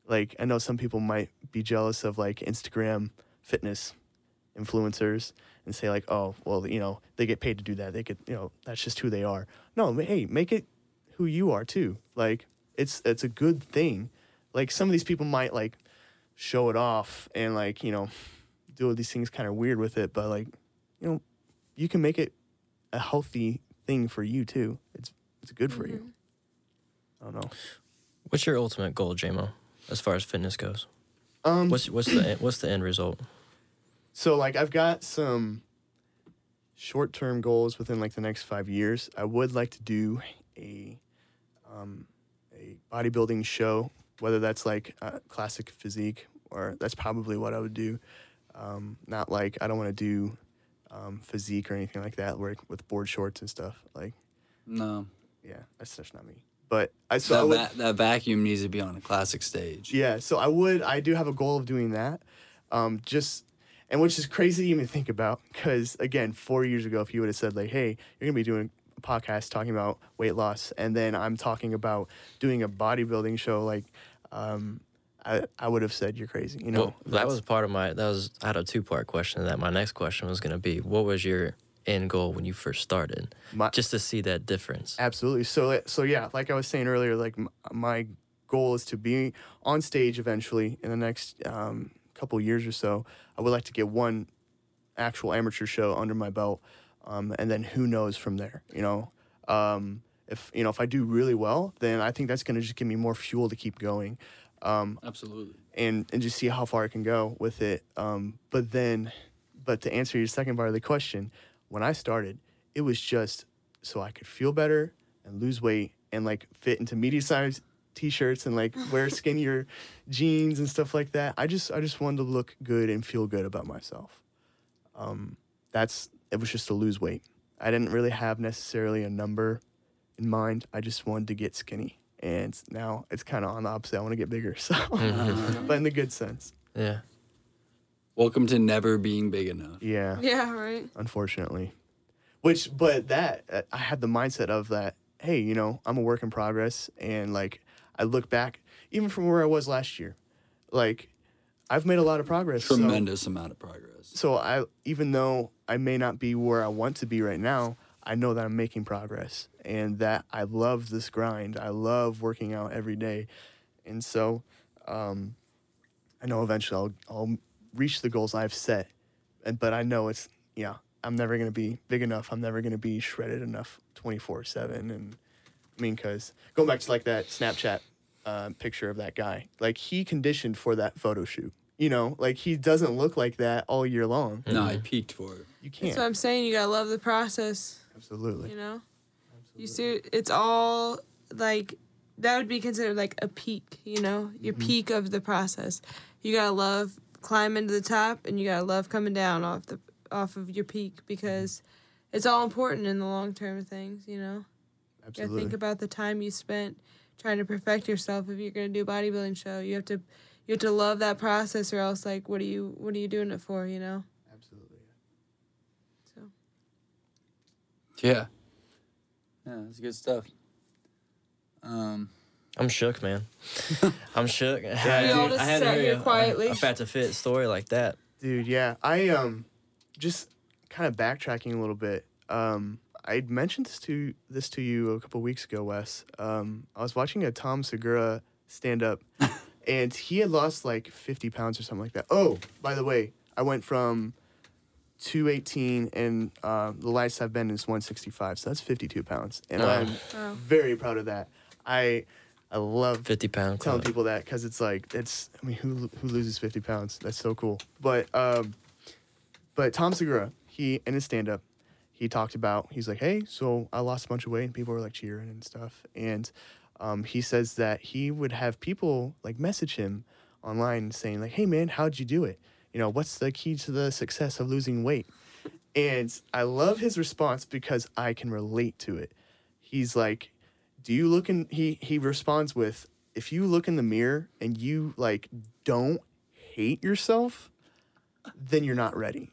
Like i know some people might be jealous of like instagram fitness influencers and say like oh well you know they get paid to do that. They could you know that's just who they are. No hey make it who you are too. Like it's it's a good thing. Like some of these people might like show it off and like you know do all these things kind of weird with it but like you know you can make it a healthy thing for you too. It's it's good for you mm-hmm. I don't know What's your ultimate goal, JMO, as far as fitness goes? um What's what's the what's the end result? So like I've got some short term goals within like the next five years. I would like to do a um, a bodybuilding show, whether that's like uh, classic physique or that's probably what I would do. Um, not like I don't want to do um, physique or anything like that, like with board shorts and stuff. Like No, yeah, that's just not me. But I so I that, would, va- that vacuum needs to be on a classic stage. Yeah, so I would, I do have a goal of doing that. Um, just, and which is crazy to even think about because, again, four years ago, if you would have said, like, hey, you're going to be doing a podcast talking about weight loss, and then I'm talking about doing a bodybuilding show, like, um, I, I would have said, you're crazy. You know, Well, that was part of my. That was I had a two part question. That my next question was gonna be, what was your end goal when you first started? My- Just to see that difference. Absolutely. So, so yeah, like I was saying earlier, like m- my goal is to be on stage eventually in the next um, couple years or so. I would like to get one actual amateur show under my belt, um, and then who knows from there. You know, um, if you know if I do really well, then I think that's going to just give me more fuel to keep going. Um, Absolutely. and and just see how far I can go with it. Um, but then, but to answer your second part of the question, when I started, it was just so I could feel better and lose weight and like fit into medium sized t-shirts and like wear skinnier jeans and stuff like that. I just I just wanted to look good and feel good about myself. Um, that's it was just to lose weight. I didn't really have necessarily a number in mind. I just wanted to get skinny. And now it's kind of on the opposite. I want to get bigger. So, but in the good sense. Yeah. Welcome to never being big enough. Yeah, Yeah, right. unfortunately. Which, but that uh, I had the mindset of that. Hey, you know, I'm a work in progress, and like I look back, even from where I was last year, like I've made a lot of progress. so- Tremendous amount of progress. so I even though I may not be where I want to be right now, I know that I'm making progress and that I love this grind. I love working out every day. And so um, I know eventually I'll, I'll reach the goals I've set. And but I know it's yeah, I'm never going to be big enough. I'm never going to be shredded enough 24/7 and I mean cuz going back to like that Snapchat uh, picture of that guy. Like he conditioned for that photo shoot. You know, like he doesn't look like that all year long. No, I peaked for it. You can't. what I'm saying. You gotta love the process. Absolutely. You know, you see, it's all like that would be considered like a peak. You know, your peak of the process. You gotta love climbing to the top, and you gotta love coming down off the off of your peak because it's all important in the long term of things. You know, you gotta think about the time you spent trying to perfect yourself. If you're gonna do a bodybuilding show, you have to you have to love that process, or else like what are you what are you doing it for? You know. Absolutely. So Yeah. Yeah, that's good stuff. Um, I'm shook, man. I'm shook. We I, all just I hadn't sat heard here a- quietly. A, fat to fit story like that. Dude, yeah. I um just kind of backtracking a little bit. Um I mentioned this to this to you a couple weeks ago, Wes. Um I was watching a Tom Segura stand up and he had lost like 50 pounds or something like that. Oh, by the way, I went from 218 and uh, the lightest I've been is 165, so that's 52 pounds. And Oh. I'm Wow. very proud of that. I I love 50 pound telling club. people that because it's like it's i mean who who loses 50 pounds? That's so cool. But um but tom segura he in his stand-up he talked about he's like hey so i lost a bunch of weight and people were like cheering and stuff. And um, he says that he would have people like message him online saying like hey man how'd you do it? You know what's the key to the success of losing weight? And i love his response because i can relate to it. He's like do you look in he he responds with if you look in the mirror and you like don't hate yourself then you're not ready.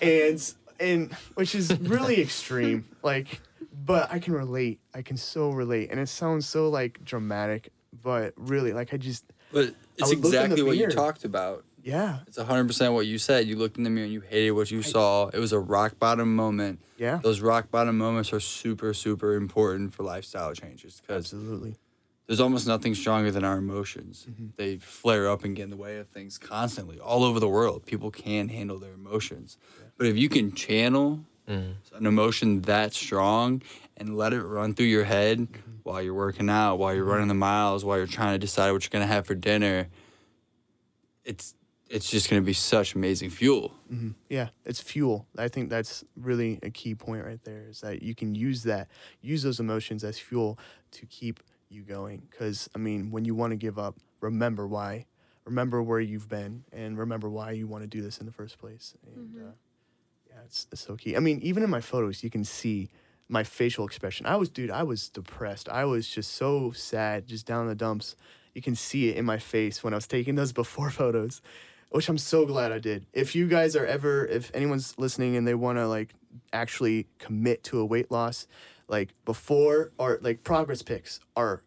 And and which is really extreme like but i can relate. I can so relate. And it sounds so like dramatic but really like i just but it's would look in the exactly what you talked about. Yeah It's 100% what you said. You looked in the mirror and you hated what you saw. It was a rock bottom moment. yeah Those rock bottom moments are super, super important for lifestyle changes because absolutely there's almost nothing stronger than our emotions. Mm-hmm. They flare up and get in the way of things constantly all over the world. People can handle their emotions. But if you can channel Mm. an emotion that strong and let it run through your head Mm-hmm. while you're working out, while you're running the miles, while you're trying to decide what you're going to have for dinner, it's it's just going to be such amazing fuel. Yeah, it's fuel. I think that's really a key point right there is that you can use that, use those emotions as fuel to keep you going. Because, I mean, when you want to give up, remember why, remember where you've been, and remember why you want to do this in the first place. And uh, yeah, it's, it's so key. I mean, even in my photos, you can see my facial expression. I was, dude, I was depressed. I was just so sad, just down in the dumps. You can see it in my face when I was taking those before photos which I'm so glad I did. If you guys are ever, if anyone's listening and they want to like actually commit to a weight loss, like before or like progress pics are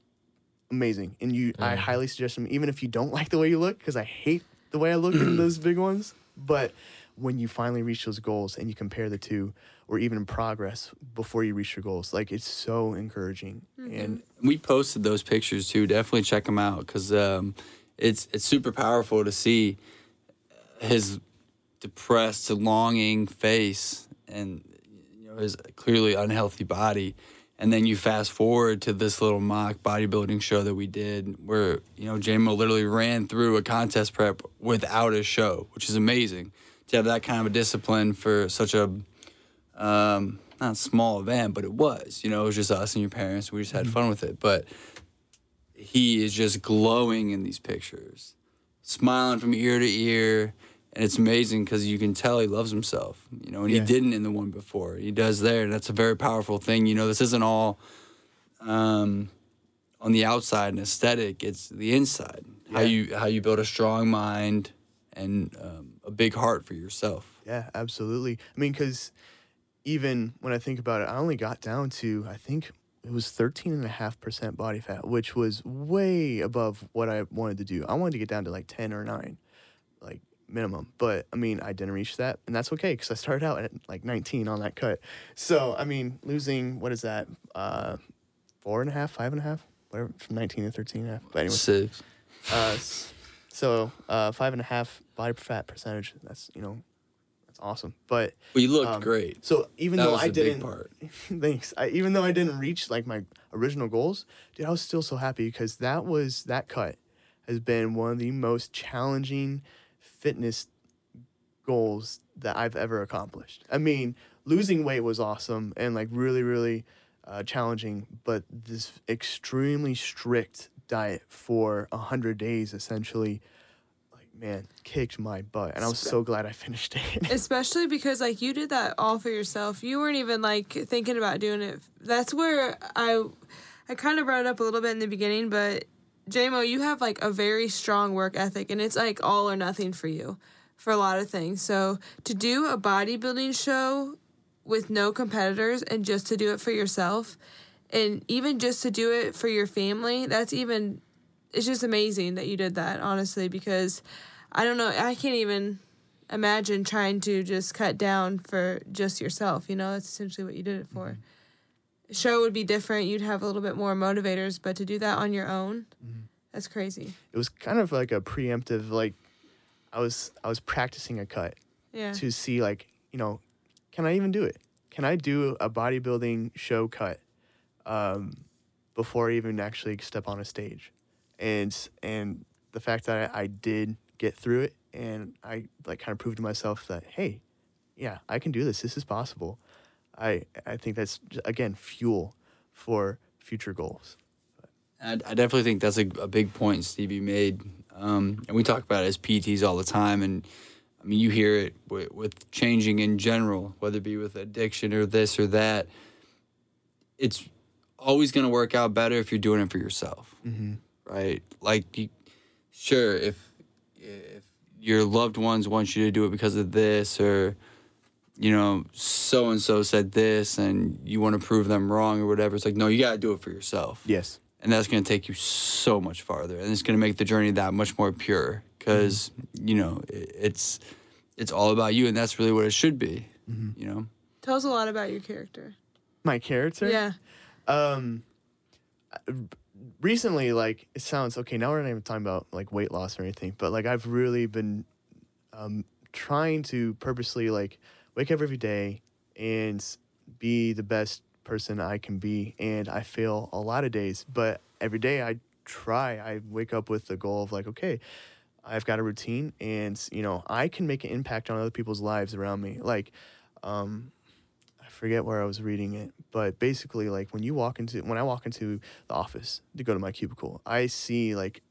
amazing, and you, I highly suggest them. Even if you don't like the way you look, because I hate the way I look in those big ones, but when you finally reach those goals and you compare the two, or even progress before you reach your goals, like it's so encouraging. And we posted those pictures too. Definitely check them out because um, it's it's super powerful to see his depressed, longing face and you know his clearly unhealthy body. And then you fast forward to this little mock bodybuilding show that we did, where you know JMO literally ran through a contest prep without a show, which is amazing to have that kind of a discipline for such a um, not small event, but it was. You know, it was just us and your parents. We just had fun with it. But he is just glowing in these pictures, smiling from ear to ear. And it's amazing because you can tell he loves himself, you know, and Yeah. he didn't in the one before. He does there, and that's a very powerful thing. You know, this isn't all um, on the outside and aesthetic; it's the inside. How you how you build a strong mind and um, a big heart for yourself. Yeah, absolutely. I mean, because even when I think about it, I only got down to, I think it was 13.5% body fat, which was way above what I wanted to do. I wanted to get down to like 10 or 9, like minimum. But I mean, I didn't reach that. And that's okay because I started out at like 19 on that cut. So, I mean, losing, what is that? Uh, four and a half, five and a half, whatever, from 19 to 13 and a half. But anyway. Six. Uh, so uh, five and a half body fat percentage. That's you know, that's awesome. But Well, you looked um, great. So even That though I didn't, thanks. I, even though I didn't reach like my original goals, dude, I was still so happy because that was that cut has been one of the most challenging fitness goals that I've ever accomplished. I mean, losing weight was awesome and like really, really uh, challenging, but this extremely strict diet for a hundred days essentially, like man, kicked my butt, and I was so glad I finished it. Especially because like you did that all for yourself. You weren't even like thinking about doing it. That's where I I kind of brought it up a little bit in the beginning, but JMO, you have like a very strong work ethic and it's like all or nothing for you for a lot of things. So to do a bodybuilding show with no competitors and just to do it for yourself and even just to do it for your family, that's even it's just amazing that you did that, honestly, because I don't know, I can't even imagine trying to just cut down for just yourself. You know, that's essentially what you did it for. Mm-hmm. Show would be different. You'd have a little bit more motivators, but to do that on your own, mm-hmm. that's crazy. It was kind of like a preemptive, like I was I was practicing a cut yeah. to see like you know, can I even do it? Can I do a bodybuilding show cut um, before I even actually step on a stage? and and the fact that I, I did get through it and I like kind of proved to myself that hey, yeah, I can do this. This is possible. I I think that's again fuel for future goals. I, I definitely think that's a, a big point Stevie made, um, and we talk about it as PTs all the time. And I mean, you hear it with, with changing in general, whether it be with addiction or this or that. It's always going to work out better if you're doing it for yourself. Mm-hmm right? Like, you, sure, if if your loved ones want you to do it because of this, or you know, so and so said this, and you want to prove them wrong or whatever, it's like, no, you got to do it for yourself. Yes. And that's going to take you so much farther, and it's going to make the journey that much more pure, because mm-hmm. you know, it, it's it's all about you, and that's really what it should be. Mm-hmm. You know. Tell us a lot about your character. My character. Yeah. Um recently, like it sounds okay. Now we're not even talking about like weight loss or anything, but like I've really been um, trying to purposely like wake up every day and be the best person I can be. And I fail a lot of days, but every day I try. I wake up with the goal of like, okay, I've got a routine, and you know I can make an impact on other people's lives around me. Like, um, I forget where I was reading it, but basically, like when you walk into when I walk into the office to go to my cubicle, I see like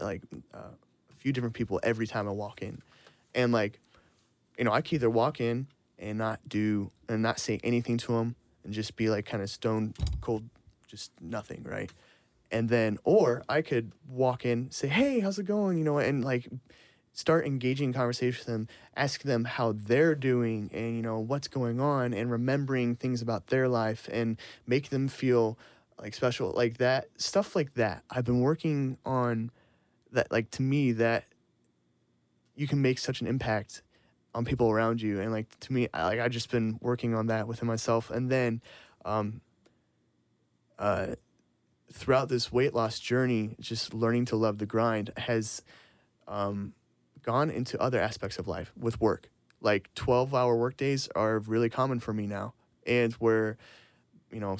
like uh, a few different people every time I walk in, and like, you know, I can either walk in and not do and not say anything to them and just be like kind of stone cold, just nothing, right? And then, or I could walk in, say, "Hey, how's it going?" You know, and like start engaging conversation with them, ask them how they're doing and you know what's going on and remembering things about their life and make them feel like special like that stuff like that. I've been working on that like to me that you can make such an impact on people around you and like to me I, like I've just been working on that within myself and then um uh throughout this weight loss journey just learning to love the grind has um gone into other aspects of life with work. Like 12 hour workdays are really common for me now. And where, you know,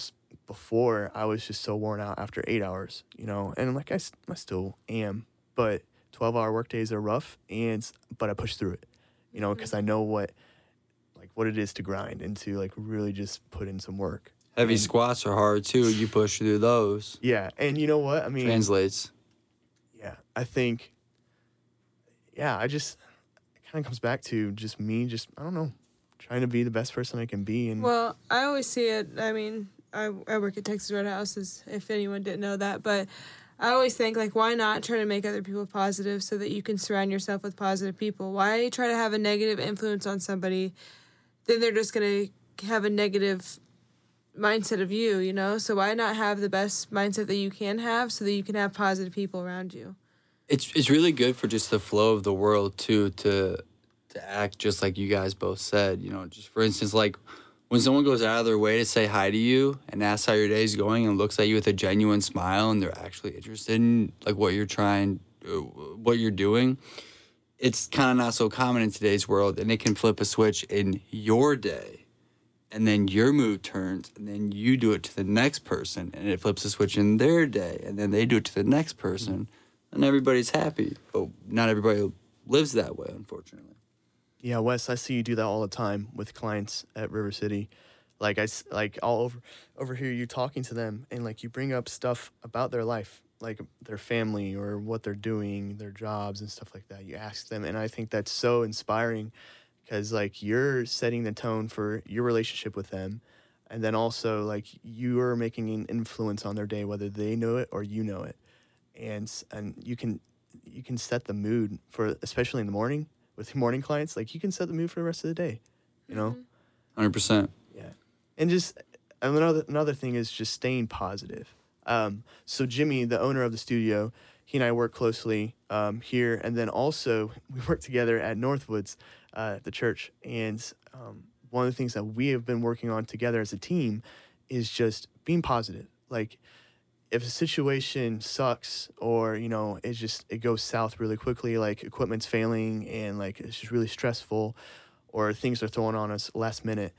before I was just so worn out after eight hours, you know, and like I, I still am, but 12 hour workdays are rough and, but I push through it, you know, because I know what, like what it is to grind and to like really just put in some work. Heavy and, squats are hard too. You push through those. Yeah. And you know what? I mean, translates. Yeah. I think yeah, I just it kind of comes back to just me, just I don't know, trying to be the best person I can be. And well, I always see it. I mean, I I work at Texas Roadhouse, as if anyone didn't know that, but. I always think like why not try to make other people positive so that you can surround yourself with positive people? Why try to have a negative influence on somebody then they're just going to have a negative mindset of you, you know? So why not have the best mindset that you can have so that you can have positive people around you? it's it's really good for just the flow of the world too to to act just like you guys both said. You know, just for instance, like when someone goes out of their way to say hi to you and asks how your day is going and looks at you with a genuine smile and they're actually interested in like what you're trying, uh, what you're doing. It's kind of not so common in today's world, and it can flip a switch in your day, and then your mood turns, and then you do it to the next person, and it flips a switch in their day, and then they do it to the next person. And everybody's happy. But not everybody lives that way, unfortunately. Yeah, Wes, I see you do that all the time with clients at River City. Like I like all over over here, you talking to them, and like you bring up stuff about their life, like their family or what they're doing, their jobs and stuff like that. You ask them, and I think that's so inspiring because like you're setting the tone for your relationship with them, and then also like you are making an influence on their day, whether they know it or you know it, and and you can you can set the mood for especially in the morning with morning clients. Like you can set the mood for the rest of the day, you know. Hundred percent. Yeah, and just another another thing is just staying positive. Um, so Jimmy, the owner of the studio, he and I work closely um, here, and then also we work together at Northwoods, uh, the church. And um, one of the things that we have been working on together as a team is just being positive. Like if a situation sucks or you know it just it goes south really quickly like equipment's failing and like it's just really stressful or things are thrown on us last minute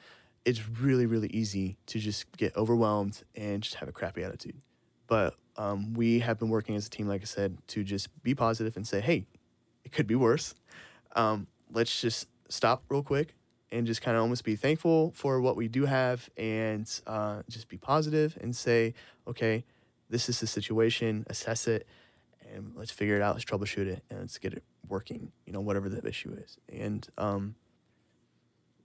it's really really easy to just get overwhelmed and just have a crappy attitude. But um, we have been working as a team like i said to just be positive and say hey it could be worse. Um, let's just stop real quick and just kind of almost be thankful for what we do have and uh, just be positive and say okay this is the situation assess it and let's figure it out let's troubleshoot it and let's get it working you know whatever the issue is and um,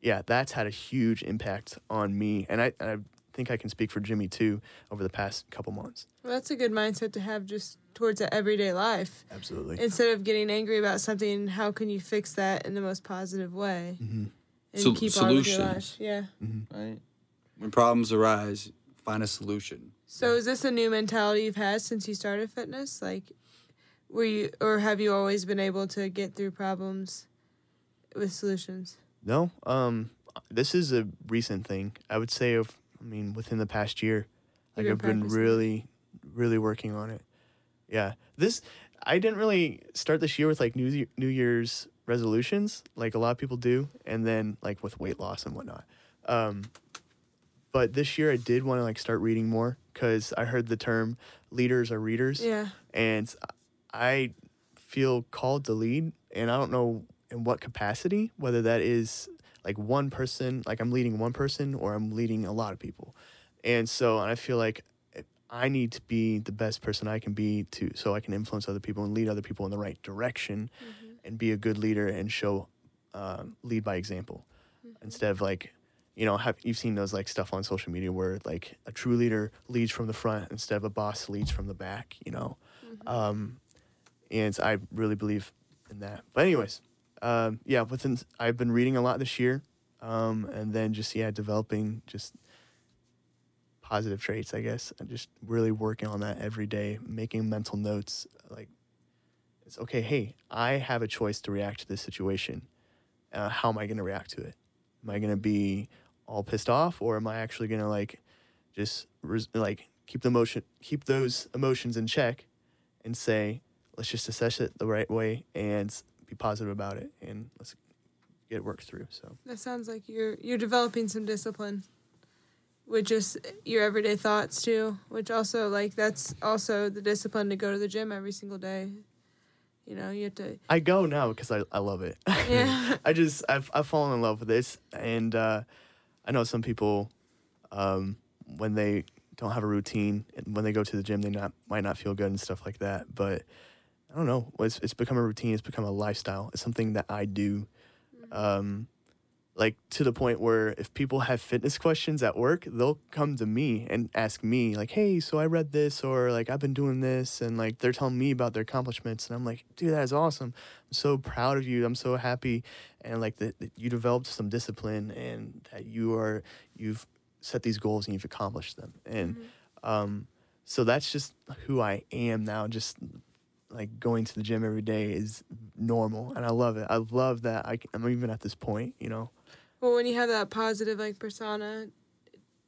yeah that's had a huge impact on me and I, and I think i can speak for jimmy too over the past couple months Well, that's a good mindset to have just towards the everyday life. absolutely Instead of getting angry about something, how can you fix that in the most positive way Mhm. and Sol- keep on with your solutions. life? Yeah. Right. When problems arise, find a solution. So is this a new mentality you've had since you started fitness? Like, were you or have you always been able to get through problems with solutions? No, um, this is a recent thing. I would say, of, I mean, within the past year, like I've been been really, really working on it. Yeah, this I didn't really start this year with like New Year, New Year's resolutions, like a lot of people do, and then like with weight loss and whatnot. Um, but this year I did want to like start reading more because I heard the term leaders are readers Yeah. and I feel called to lead, and I don't know in what capacity, whether that is like one person, like I'm leading one person, or I'm leading a lot of people, and so I feel like I need to be the best person I can be to, so I can influence other people and lead other people in the right direction, and be a good leader and show, um, lead by example, instead of like. You know, have you've seen those like stuff on social media where like a true leader leads from the front instead of a boss leads from the back. You know, um, and I really believe in that. But anyways, um, yeah, within I've been reading a lot this year, um, and then just yeah, developing just positive traits, I guess, and just really working on that every day, making mental notes. Like, it's okay. Hey, I have a choice to react to this situation. Uh, how am I going to react to it? Am I going to be all pissed off, or am I actually going to like just res- like keep the emotion, keep those emotions in check, and say, let's just assess it the right way and be positive about it, and let's get it worked through. So That sounds like you're you're developing some discipline with just your everyday thoughts too, which also like that's also the discipline to go to the gym every single day. You know, you have to I go now because I, I love it. Yeah. I just I've I've fallen in love with this, and uh, I know some people, um, when they don't have a routine and when they go to the gym, they not might not feel good and stuff like that. But I don't know. It's it's become a routine. It's become a lifestyle. It's something that I do. Um, like to the point where if people have fitness questions at work, they'll come to me and ask me like, "Hey, so I read this or like I've been doing this," and like they're telling me about their accomplishments, and I'm like, "Dude, that is awesome. I'm so proud of you. I'm so happy." And like that, that you developed some discipline and that you are you've set these goals and you've accomplished them. And um, so that's just who I am now. Just like going to the gym every day is normal, and I love it. I love that I, am even at this point, you know. Well when you have that positive like persona,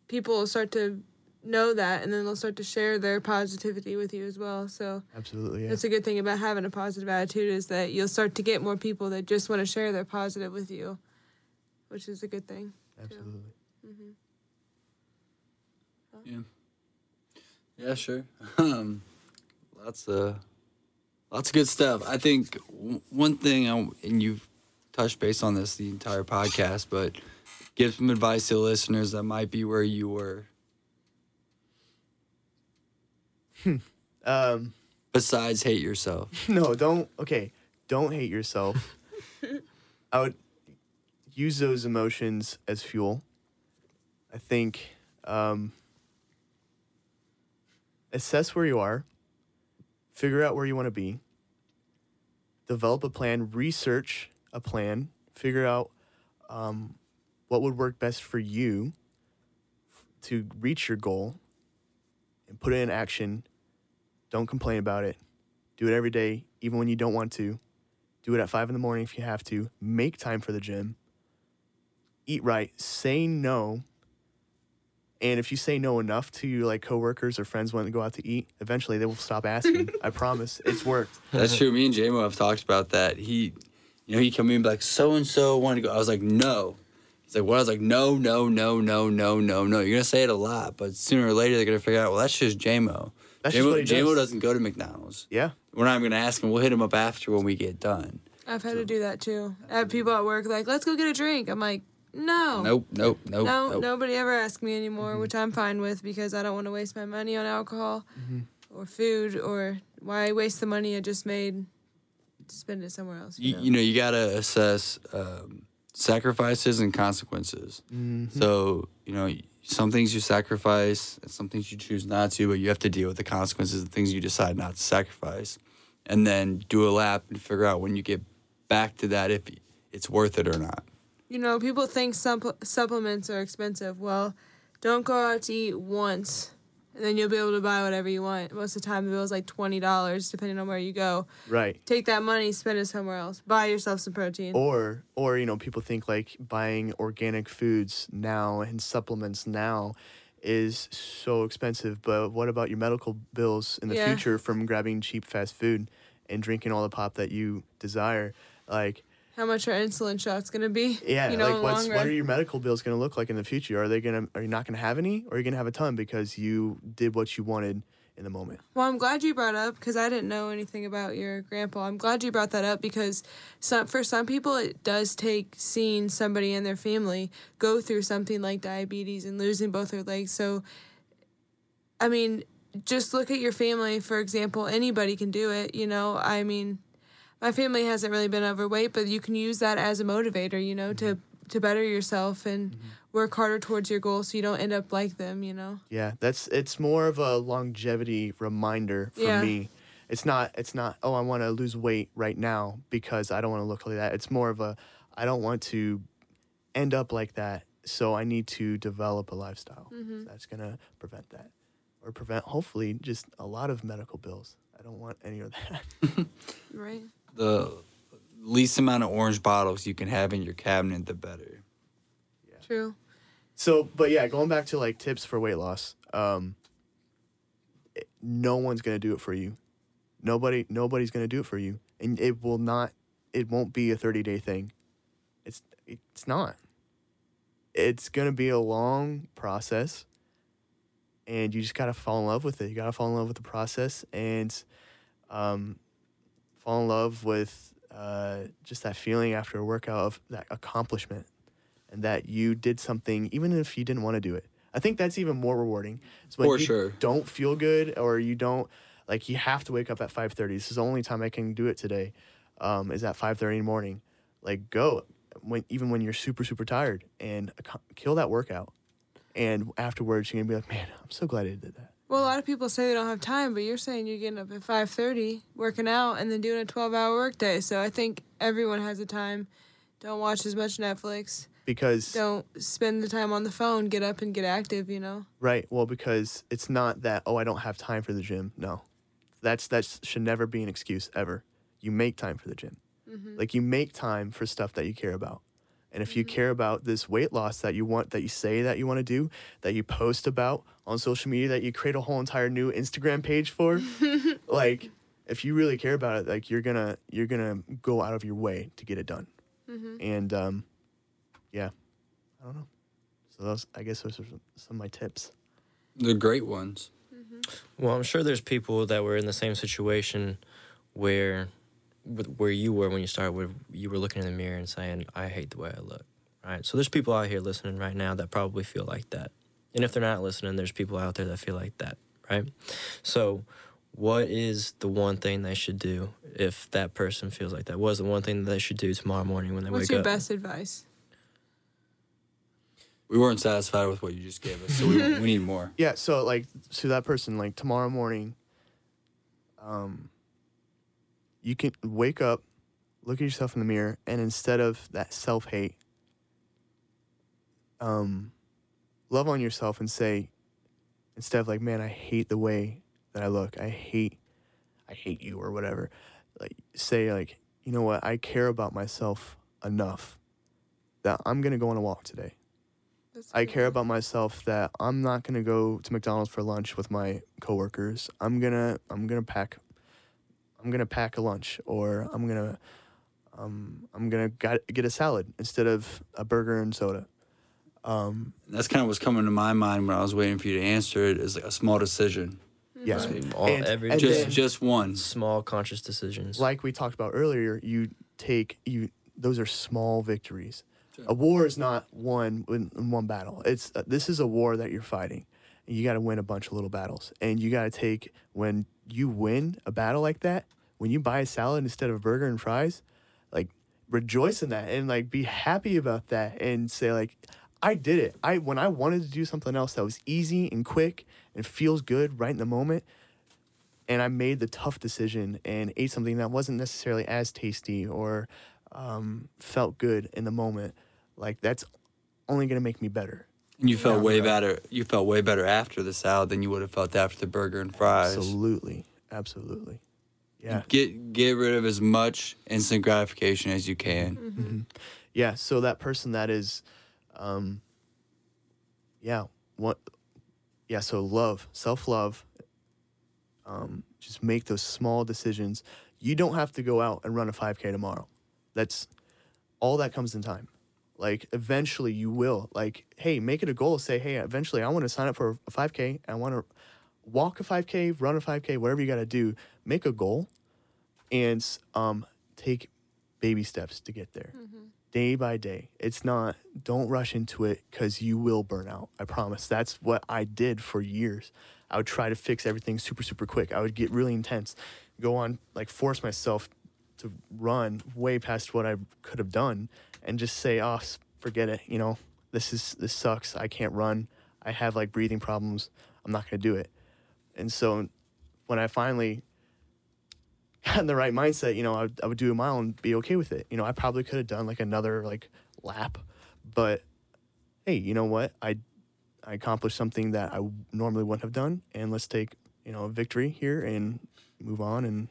people will start to know that and then they'll start to share their positivity with you as well. So Absolutely, yeah. that's a good thing about having a positive attitude is that you'll start to get more people that just want to share their positive with you, which is a good thing. Absolutely. Yeah. Yeah, sure. Um, lots of lots of good stuff. I think w- one thing, I, and you've touched base on this the entire podcast, but give some advice to the listeners that might be where you were. Um, besides hate yourself? no, don't. Okay, don't hate yourself. I would use those emotions as fuel. I think um, assess where you are, figure out where you want to be, develop a plan, research a plan, figure out um, what would work best for you f- to reach your goal, and put it in action. Don't complain about it. Do it every day, even when you don't want to. Do it at five in the morning if you have to. Make time for the gym. Eat right. Say no. And if you say no enough to your like coworkers or friends when they go out to eat, eventually they will stop asking. I promise. It's worked. That's true. Me and JMO have talked about that. He, you know, he come in and be like, so and so wanted to go. I was like, no. He's like, what? I was like, no, no, no, no, no, no, no. You're gonna say it a lot, but sooner or later they're gonna figure out. Well, that's just JMO. That's just what he JMO does. doesn't go to McDonald's. Yeah. We're not even gonna ask him. We'll hit him up after when we get done. I've had to do that too. I have people at work like, let's go get a drink. I'm like, no. Nope, nope, nope. No, nope. nobody ever asks me anymore, mm-hmm. which I'm fine with because I don't want to waste my money on alcohol mm-hmm. or food or why waste the money I just made to spend it somewhere else. You, you, know? you know you gotta assess um, sacrifices and consequences so you know some things you sacrifice and some things you choose not to but you have to deal with the consequences of things you decide not to sacrifice and then do a lap and figure out when you get back to that if it's worth it or not You know, people think supple- supplements are expensive. Well, don't go out to eat once, and then you'll be able to buy whatever you want. Most of the time, the bill is like twenty dollars, depending on where you go. Right. Take that money, spend it somewhere else. Buy yourself some protein. Or or you know, people think like buying organic foods now and supplements now is so expensive, but what about your medical bills in the Yeah. future from grabbing cheap fast food and drinking all the pop that you desire? Like How much are insulin shots gonna be? Yeah, you know, like what's what are your medical bills going to look like in the future? Are they to are you not going to have any or are you going to have a ton because you did what you wanted in the moment? Well, I'm glad you brought up because I didn't know anything about your grandpa. I'm glad you brought that up because some for some people it does take seeing somebody in their family go through something like diabetes and losing both their legs. So, I mean, just look at your family for example. Anybody can do it. You know, I mean, my family hasn't really been overweight, but you can use that as a motivator. You know, to mm-hmm. to better yourself and mm-hmm. work harder towards your goals so you don't end up like them. You know. Yeah, that's it's more of a longevity reminder for Yeah. me. It's not it's not oh I want to lose weight right now because I don't want to look like that. It's more of a I don't want to end up like that, so I need to develop a lifestyle mm-hmm. that's going to prevent that or prevent hopefully just a lot of medical bills. I don't want any of that. Right. The least amount of orange bottles you can have in your cabinet the better Yeah. True. So, but yeah, going back to like tips for weight loss. Um, it- no one's gonna do it for you. Nobody, nobody's gonna do it for you, and it will not. It won't be a thirty day thing. It's it's not. It's gonna be a long process, and you just gotta fall in love with it. You gotta fall in love with the process, and um, fall in love with uh, just that feeling after a workout of that accomplishment and that you did something even if you didn't want to do it. I think that's even more rewarding. It's when For you sure. don't feel good or you don't like you have to wake up at 5:30. This is the only time I can do it today. Um, is at 5:30 in the morning. Like go when even when you're super super tired and ac- kill that workout. And afterwards you're going to be like, "Man, I'm so glad I did that." Well, a lot of people say they don't have time, but you're saying you're getting up at 5:30, working out, and then doing a 12-hour workday. So I think everyone has the time. Don't watch as much Netflix. Because Don't spend the time on the phone. Get up and get active. You know. Right. Well, because it's not that oh I don't have time for the gym. No, that's that should never be an excuse ever. You make time for the gym. Mm-hmm. Like you make time for stuff that you care about. And if you care about this weight loss that you want, that you say that you want to do, that you post about on social media, that you create a whole entire new Instagram page for, like if you really care about it, like you're gonna you're gonna go out of your way to get it done. And um, yeah, I don't know. So those, I guess those are some, some of my tips. the great ones Well, I'm sure there's people that were in the same situation where with- where you were when you started, where you were looking in the mirror and saying, "I hate the way I look." Right. So there's people out here listening right now that probably feel like that, and if they're not listening, there's people out there that feel like that. Right. So, what is the one thing they should do if that person feels like that? What is the one thing that they should do tomorrow morning when they What's wake up? What's your best advice? We weren't satisfied with what you just gave us, so we, we need more. Yeah, so like to that person, like tomorrow morning, um, you can wake up, look at yourself in the mirror, and instead of that self hate, um, love on yourself and say, instead of like, man, I hate the way that I look, I hate, I hate you or whatever, like say like, you know what, I care about myself enough that I'm gonna go on a walk today. That's I care about myself that I'm not gonna go to McDonald's for lunch with my coworkers. I'm gonna I'm gonna pack I'm gonna pack a lunch or I'm gonna um, I'm gonna get a salad instead of a burger and soda. Um, That's kind of what's coming to my mind when I was waiting for you to answer it. Is like a small decision, yeah, Right. All- And- every and just just one. small conscious decisions. like we talked about earlier, you take you those are small victories. Sure. A war is not won in, in one battle. It's uh, this is a war that you're fighting. And you got to win a bunch of little battles, and you got to take when you win a battle like that. When you buy a salad instead of a burger and fries, like rejoice in that and like be happy about that and say like I did it. I when I wanted to do something else that was easy and quick and feels good right in the moment, and I made the tough decision and ate something that wasn't necessarily as tasty or um, felt good in the moment, like that's only gonna make me better. And you felt Yeah. way better. You felt way better after the salad than you would have felt after the burger and fries. Absolutely, absolutely, yeah, Get get rid of as much instant gratification as you can. Mm-hmm. yeah. So that person that is, um, yeah, what, yeah. So love, self love. Um, just make those small decisions. You don't have to go out and run a 5K tomorrow. That's all that comes in time. Like eventually you will. Like, hey, make it a goal. Say, hey, eventually I want to sign up for a 5K. I want to walk a 5K, run a 5K, whatever you got to do. Make a goal, and um, take baby steps to get there, day by day. It's not. Don't rush into it because you will burn out. I promise. That's what I did for years. I would try to fix everything super super quick. I would get really intense, go on like force myself to run way past what I could have done and just say, "Oh, forget it. You know, this is this sucks. I can't run. I have like breathing problems. I'm not going to do it." And so when I finally in the right mindset, you know, I I would do a mile and be okay with it. You know, I probably could have done like another like lap, but hey, you know what? I I accomplished something that I normally wouldn't have done, and let's take you know a victory here and move on. And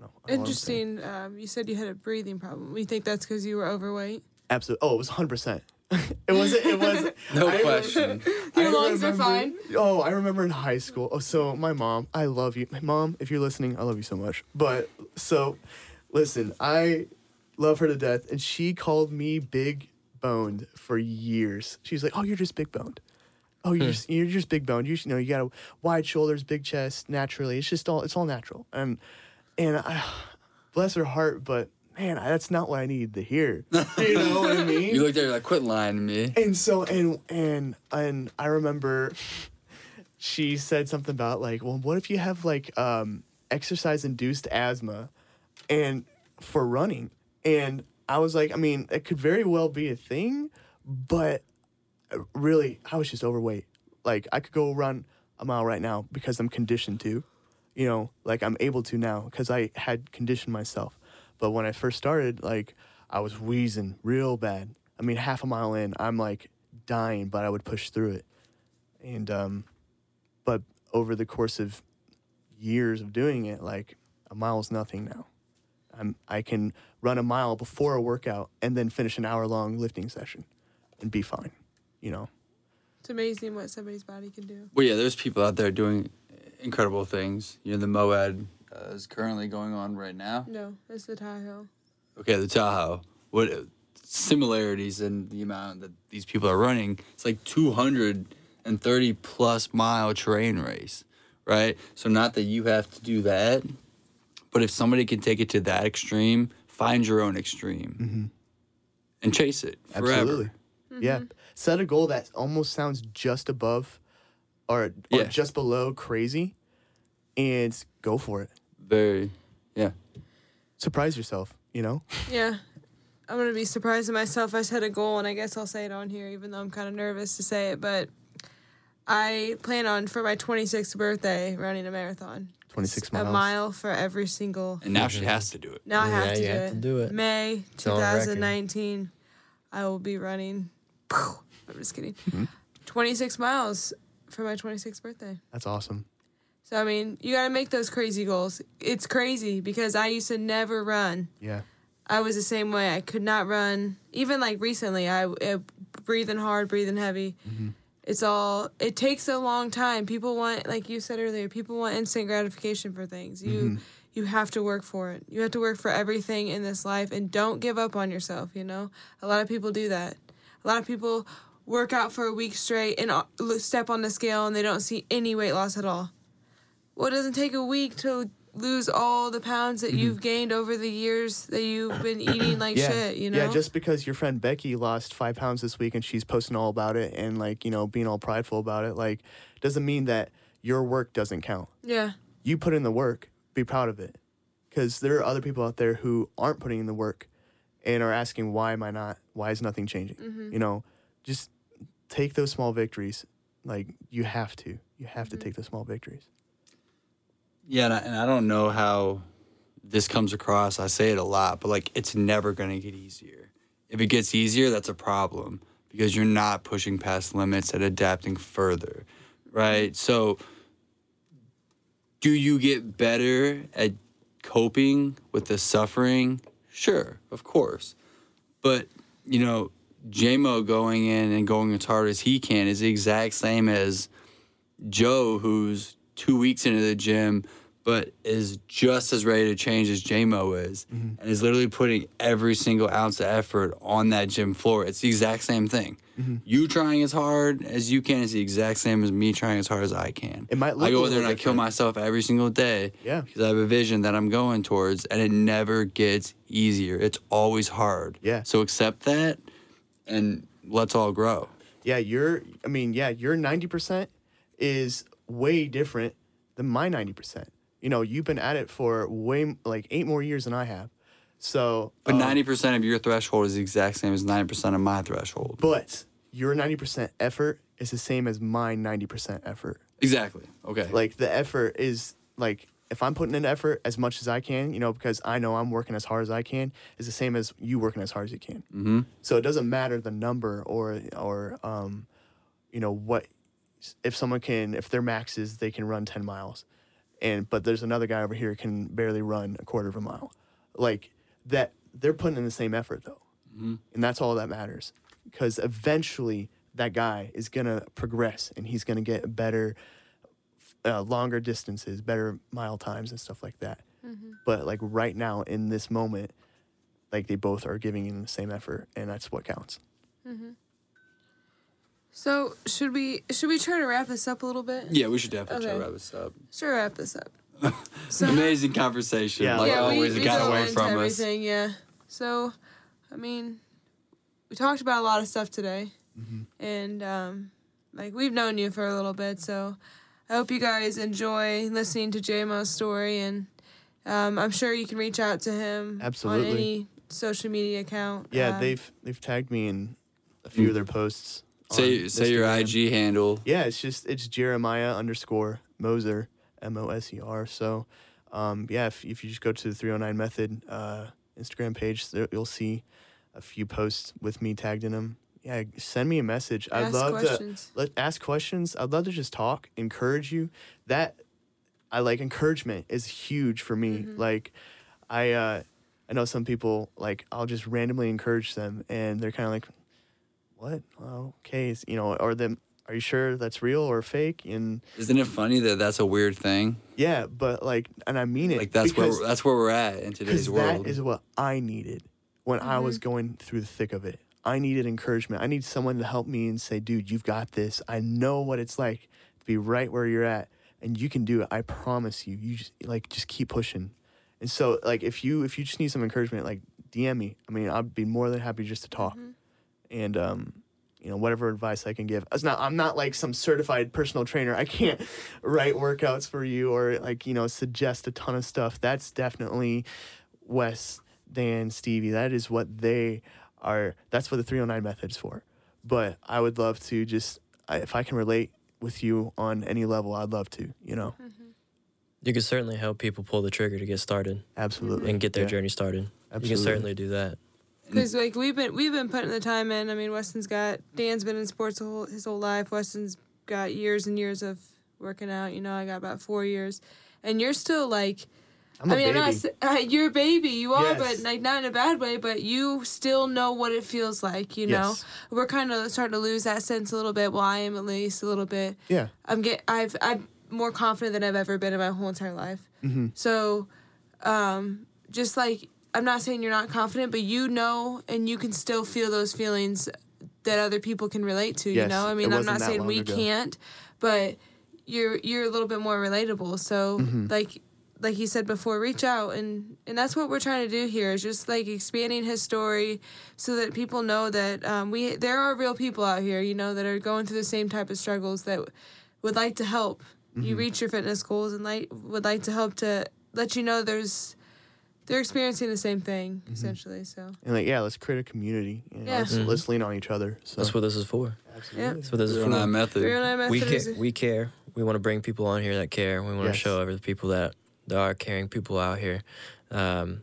don't know. I don't know what I'm saying. Interesting. Um, you said you had a breathing problem. You think that's because you were overweight? Absolutely. Oh, it was 100. percent It wasn't. It was. No I- question. Your I lungs are fine. Oh, I remember in high school. Oh, so my mom, I love you. My mom, if you're listening, I love you so much. But so, listen, I love her to death, and she called me big boned for years. She's like, "Oh, you're just big boned. Oh, you're just you're just big boned. You, you know, you got a wide shoulders, big chest, naturally. It's just all it's all natural." And and I, bless her heart, but man, that's not what I needed to hear. You know what I mean? You looked at her like, quit lying to me. And so and and and I remember she said something about like, well, what if you have like um, exercise induced asthma, and for running? And I was like, I mean, it could very well be a thing, but uh, really, I was just overweight. Like I could go run a mile right now because I'm conditioned to, you know, like I'm able to now because I had conditioned myself. But when I first started, like I was wheezing real bad. I mean, half a mile in, I'm like dying, but I would push through it. And um, but over the course of years of doing it, like a mile is nothing now. I'm I can run a mile before a workout and then finish an hour long lifting session, and be fine. You know. It's amazing what somebody's body can do. Well, yeah, there's people out there doing incredible things. You know, the Moab uh, is currently going on right now. No, it's the Tahoe. Okay, the Tahoe. What uh, similarities in the amount that these people are running? It's like 230 plus mile terrain race, right? So not that you have to do that, but if somebody can take it to that extreme, find your own extreme and chase it forever. Absolutely. Yeah. Set a goal that almost sounds just above or, or Yeah. just below crazy and go for it. Very, yeah. Surprise yourself, you know? Yeah. I'm gonna be surprised at myself. I set a goal, and I guess I'll say it on here, even though I'm kind of nervous to say it. But I plan on for my 26th birthday running a marathon. 26 miles. A mile for every single. And now she has to do it. Now I have Yeah, to, you do, have it. to do it. May It's on record. 2019. I will be running. I'm just kidding. Mm-hmm. 26 miles for my 26th birthday. That's awesome. So I mean, you got to make those crazy goals. It's crazy because I used to never run. Yeah. I was the same way. I could not run. Even like recently, I breathing hard, breathing heavy. Mm-hmm. It's all. It takes a long time. People want, like you said earlier, people want instant gratification for things. You mm-hmm. you have to work for it. You have to work for everything in this life, and don't give up on yourself. You know, a lot of people do that. A lot of people work out for a week straight and uh, step on the scale, and they don't see any weight loss at all. Well, it doesn't take a week to lose all the pounds that you've gained over the years that you've been eating like Yeah. shit, you know? Yeah, just because your friend Becky lost five pounds this week and she's posting all about it and like, you know, being all prideful about it, like, doesn't mean that your work doesn't count. yeah. You put in the work, be proud of it. Because there are other people out there who aren't putting in the work and are asking, why am I not? Why is nothing changing? Mm-hmm. You know, just take those small victories. Like, you have to. You have to mm-hmm. take those small victories. Yeah, and I, and I don't know how this comes across. I say it a lot, but like it's never going to get easier. If it gets easier, that's a problem because you're not pushing past limits and adapting further, right? Mm-hmm. So, do you get better at coping with the suffering? Sure, of course. But, you know, JMO going in and going as hard as he can is the exact same as Joe, who's two weeks into the gym, but is just as ready to change as JMO is, mm-hmm. and is literally putting every single ounce of effort on that gym floor. It's the exact same thing. Mm-hmm. You trying as hard as you can is the exact same as me trying as hard as I can. It might look I go in there and I kill myself every single day. Yeah. Because I have a vision that I'm going towards, and it never gets easier. It's always hard. Yeah. So accept that, and let's all grow. Yeah, you're. I mean, yeah, your 90% is way different than my 90%. You know, you've been at it for way like 8 more years than I have. So, But um, ninety percent of your threshold is the exact same as ninety percent of my threshold. but your 90% effort is the same as my 90% effort. Exactly. Okay. Like the effort is like if I'm putting in effort as much as I can, you know, because I know I'm working as hard as I can, is the same as you working as hard as you can. mm-hmm. So it doesn't matter the number or or um, you know what if someone can if their max is they can run ten miles, and but there's another guy over here can barely run a quarter of a mile, like that they're putting in the same effort though, and that's all that matters. Because eventually that guy is gonna progress and he's gonna get better, uh, longer distances, better mile times and stuff like that. But like right now in this moment, like they both are giving in the same effort, and that's what counts. So should we should we try to wrap this up a little bit? Yeah, we should definitely try to wrap this up. Sure, wrap this up. So Amazing conversation. Yeah. like yeah, we, always, we it got away from into us. everything. Yeah. So, I mean, we talked about a lot of stuff today, and um, like we've known you for a little bit, so I hope you guys enjoy listening to JMO's story, and um, I'm sure you can reach out to him Absolutely. on any social media account. Yeah, Um, they've they've tagged me in a few of their posts. Say say your IG handle. Yeah, it's just it's Jeremiah underscore Moser M O S E R. So, um, yeah, if if you just go to the 309 Method uh, Instagram page, there, you'll see a few posts with me tagged in them. Yeah, send me a message. I'd love questions. to let ask questions. I'd love to just talk, encourage you. That I like encouragement is huge for me. Mm-hmm. Like I uh I know some people like I'll just randomly encourage them and they're kind of like what? Well, okay, s- you know, or them are you sure that's real or fake? And Isn't it funny that that's a weird thing? yeah, but like and I mean it Like that's where because- we're, that's where we're at in today's world. that is what I needed when I was Mm-hmm. going through the thick of it. I needed encouragement. I need someone to help me and say, dude, you've got this. I know what it's like to be right where you're at and you can do it. I promise you. You just like just keep pushing. And so like if you if you just need some encouragement, like DM me. I mean, I'd be more than happy just to talk. Mm-hmm. And um you know whatever advice I can give. It's not I'm not like some certified personal trainer. I can't write workouts for you or like you know suggest a ton of stuff. That's definitely Wes, Dan, Stevie. That is what they are. That's what the 309 method is for. But I would love to just I, if I can relate with you on any level, I'd love to. You know, mm-hmm. You can certainly help people pull the trigger to get started absolutely and get their Yeah. journey started. You can certainly do that. Because like we've been we've been putting the time in. I mean, Weston's got Dan's been in sports the whole, his whole life. Weston's got years and years of working out. You know, I got about four years, and you're still like. I'm I mean, baby. I'm not. Uh, you're a baby. You are, Yes. but like not in a bad way. But you still know what it feels like. You know, Yes. we're kind of starting to lose that sense a little bit. Well, I am at least a little bit. yeah. I'm get. I've. I'm more confident than I've ever been in my whole entire life. Mm-hmm. So, um, just like I'm not saying you're not confident, but you know, and you can still feel those feelings that other people can relate to. you know, I mean, I'm wasn't saying we ago. can't, but you're you're a little bit more relatable. So, Mm-hmm. like. Like he said before, reach out and and that's what we're trying to do here is just like expanding his story, so that people know that um, we there are real people out here, you know, that are going through the same type of struggles that would like to help Mm-hmm. you reach your fitness goals and like would like to help to let you know there's they're experiencing the same thing Mm-hmm. essentially. So And like, yeah, let's create a community. You know, Yeah. let's, Mhm. let's lean on each other. So That's what this is for. yeah, That's what this is Zero for. nine method. Real Nine we Method care. We care. We want to bring people on here that care. We want Yes. to show other people that there are caring people out here um,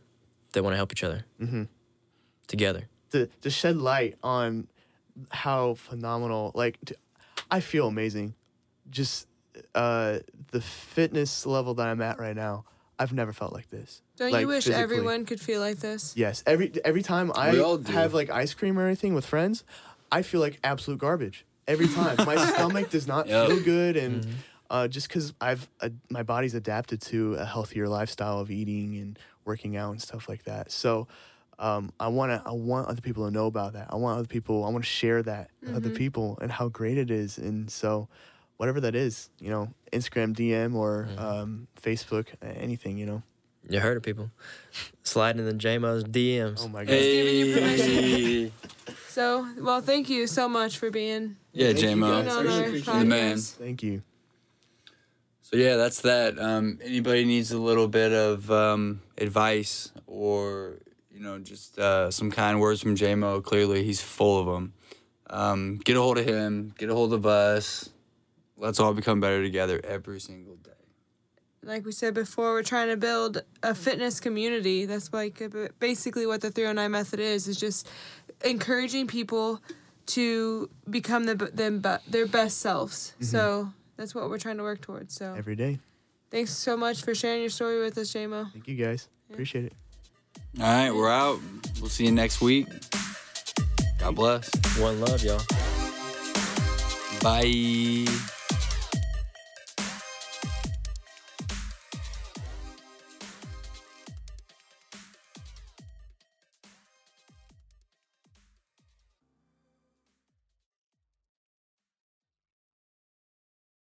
that want to help each other hmm together. to to shed light on how phenomenal. Like, I feel amazing. Just uh, the fitness level that I'm at right now. I've never felt like this. Don't like, you wish physically. everyone could feel like this? Yes. Every every time I We all do. have like ice cream or anything with friends, I feel like absolute garbage every time. my stomach does not Yep. feel good, and uh, just because I've uh, my body's adapted to a healthier lifestyle of eating and working out and stuff like that. So. Um, I want to. I want other people to know about that. I want other people. I want to share that with other people and how great it is. And so, whatever that is, you know, Instagram DM or um, Facebook, anything, you know. You heard it, people. Sliding in the JMO's DMs. Oh my god. giving you permission. Hey. So well, thank you so much for being Yeah, Thank you, JMO. guys. on I appreciate The man. Thank you. So yeah, that's that. Um, anybody needs a little bit of um, advice or you know just uh, some kind words from JMO. Clearly, he's full of them. Um, get a hold of him. Get a hold of us. Let's all become better together every single day. Like we said before, we're trying to build a fitness community. That's like uh, basically what the 309 method is. Is just encouraging people to become the, them their best selves. So that's what we're trying to work towards. So Every day. thanks so much for sharing your story with us, JMO. Thank you guys. Appreciate it. All right, we're out. We'll see you next week. God bless. One love, y'all. Bye.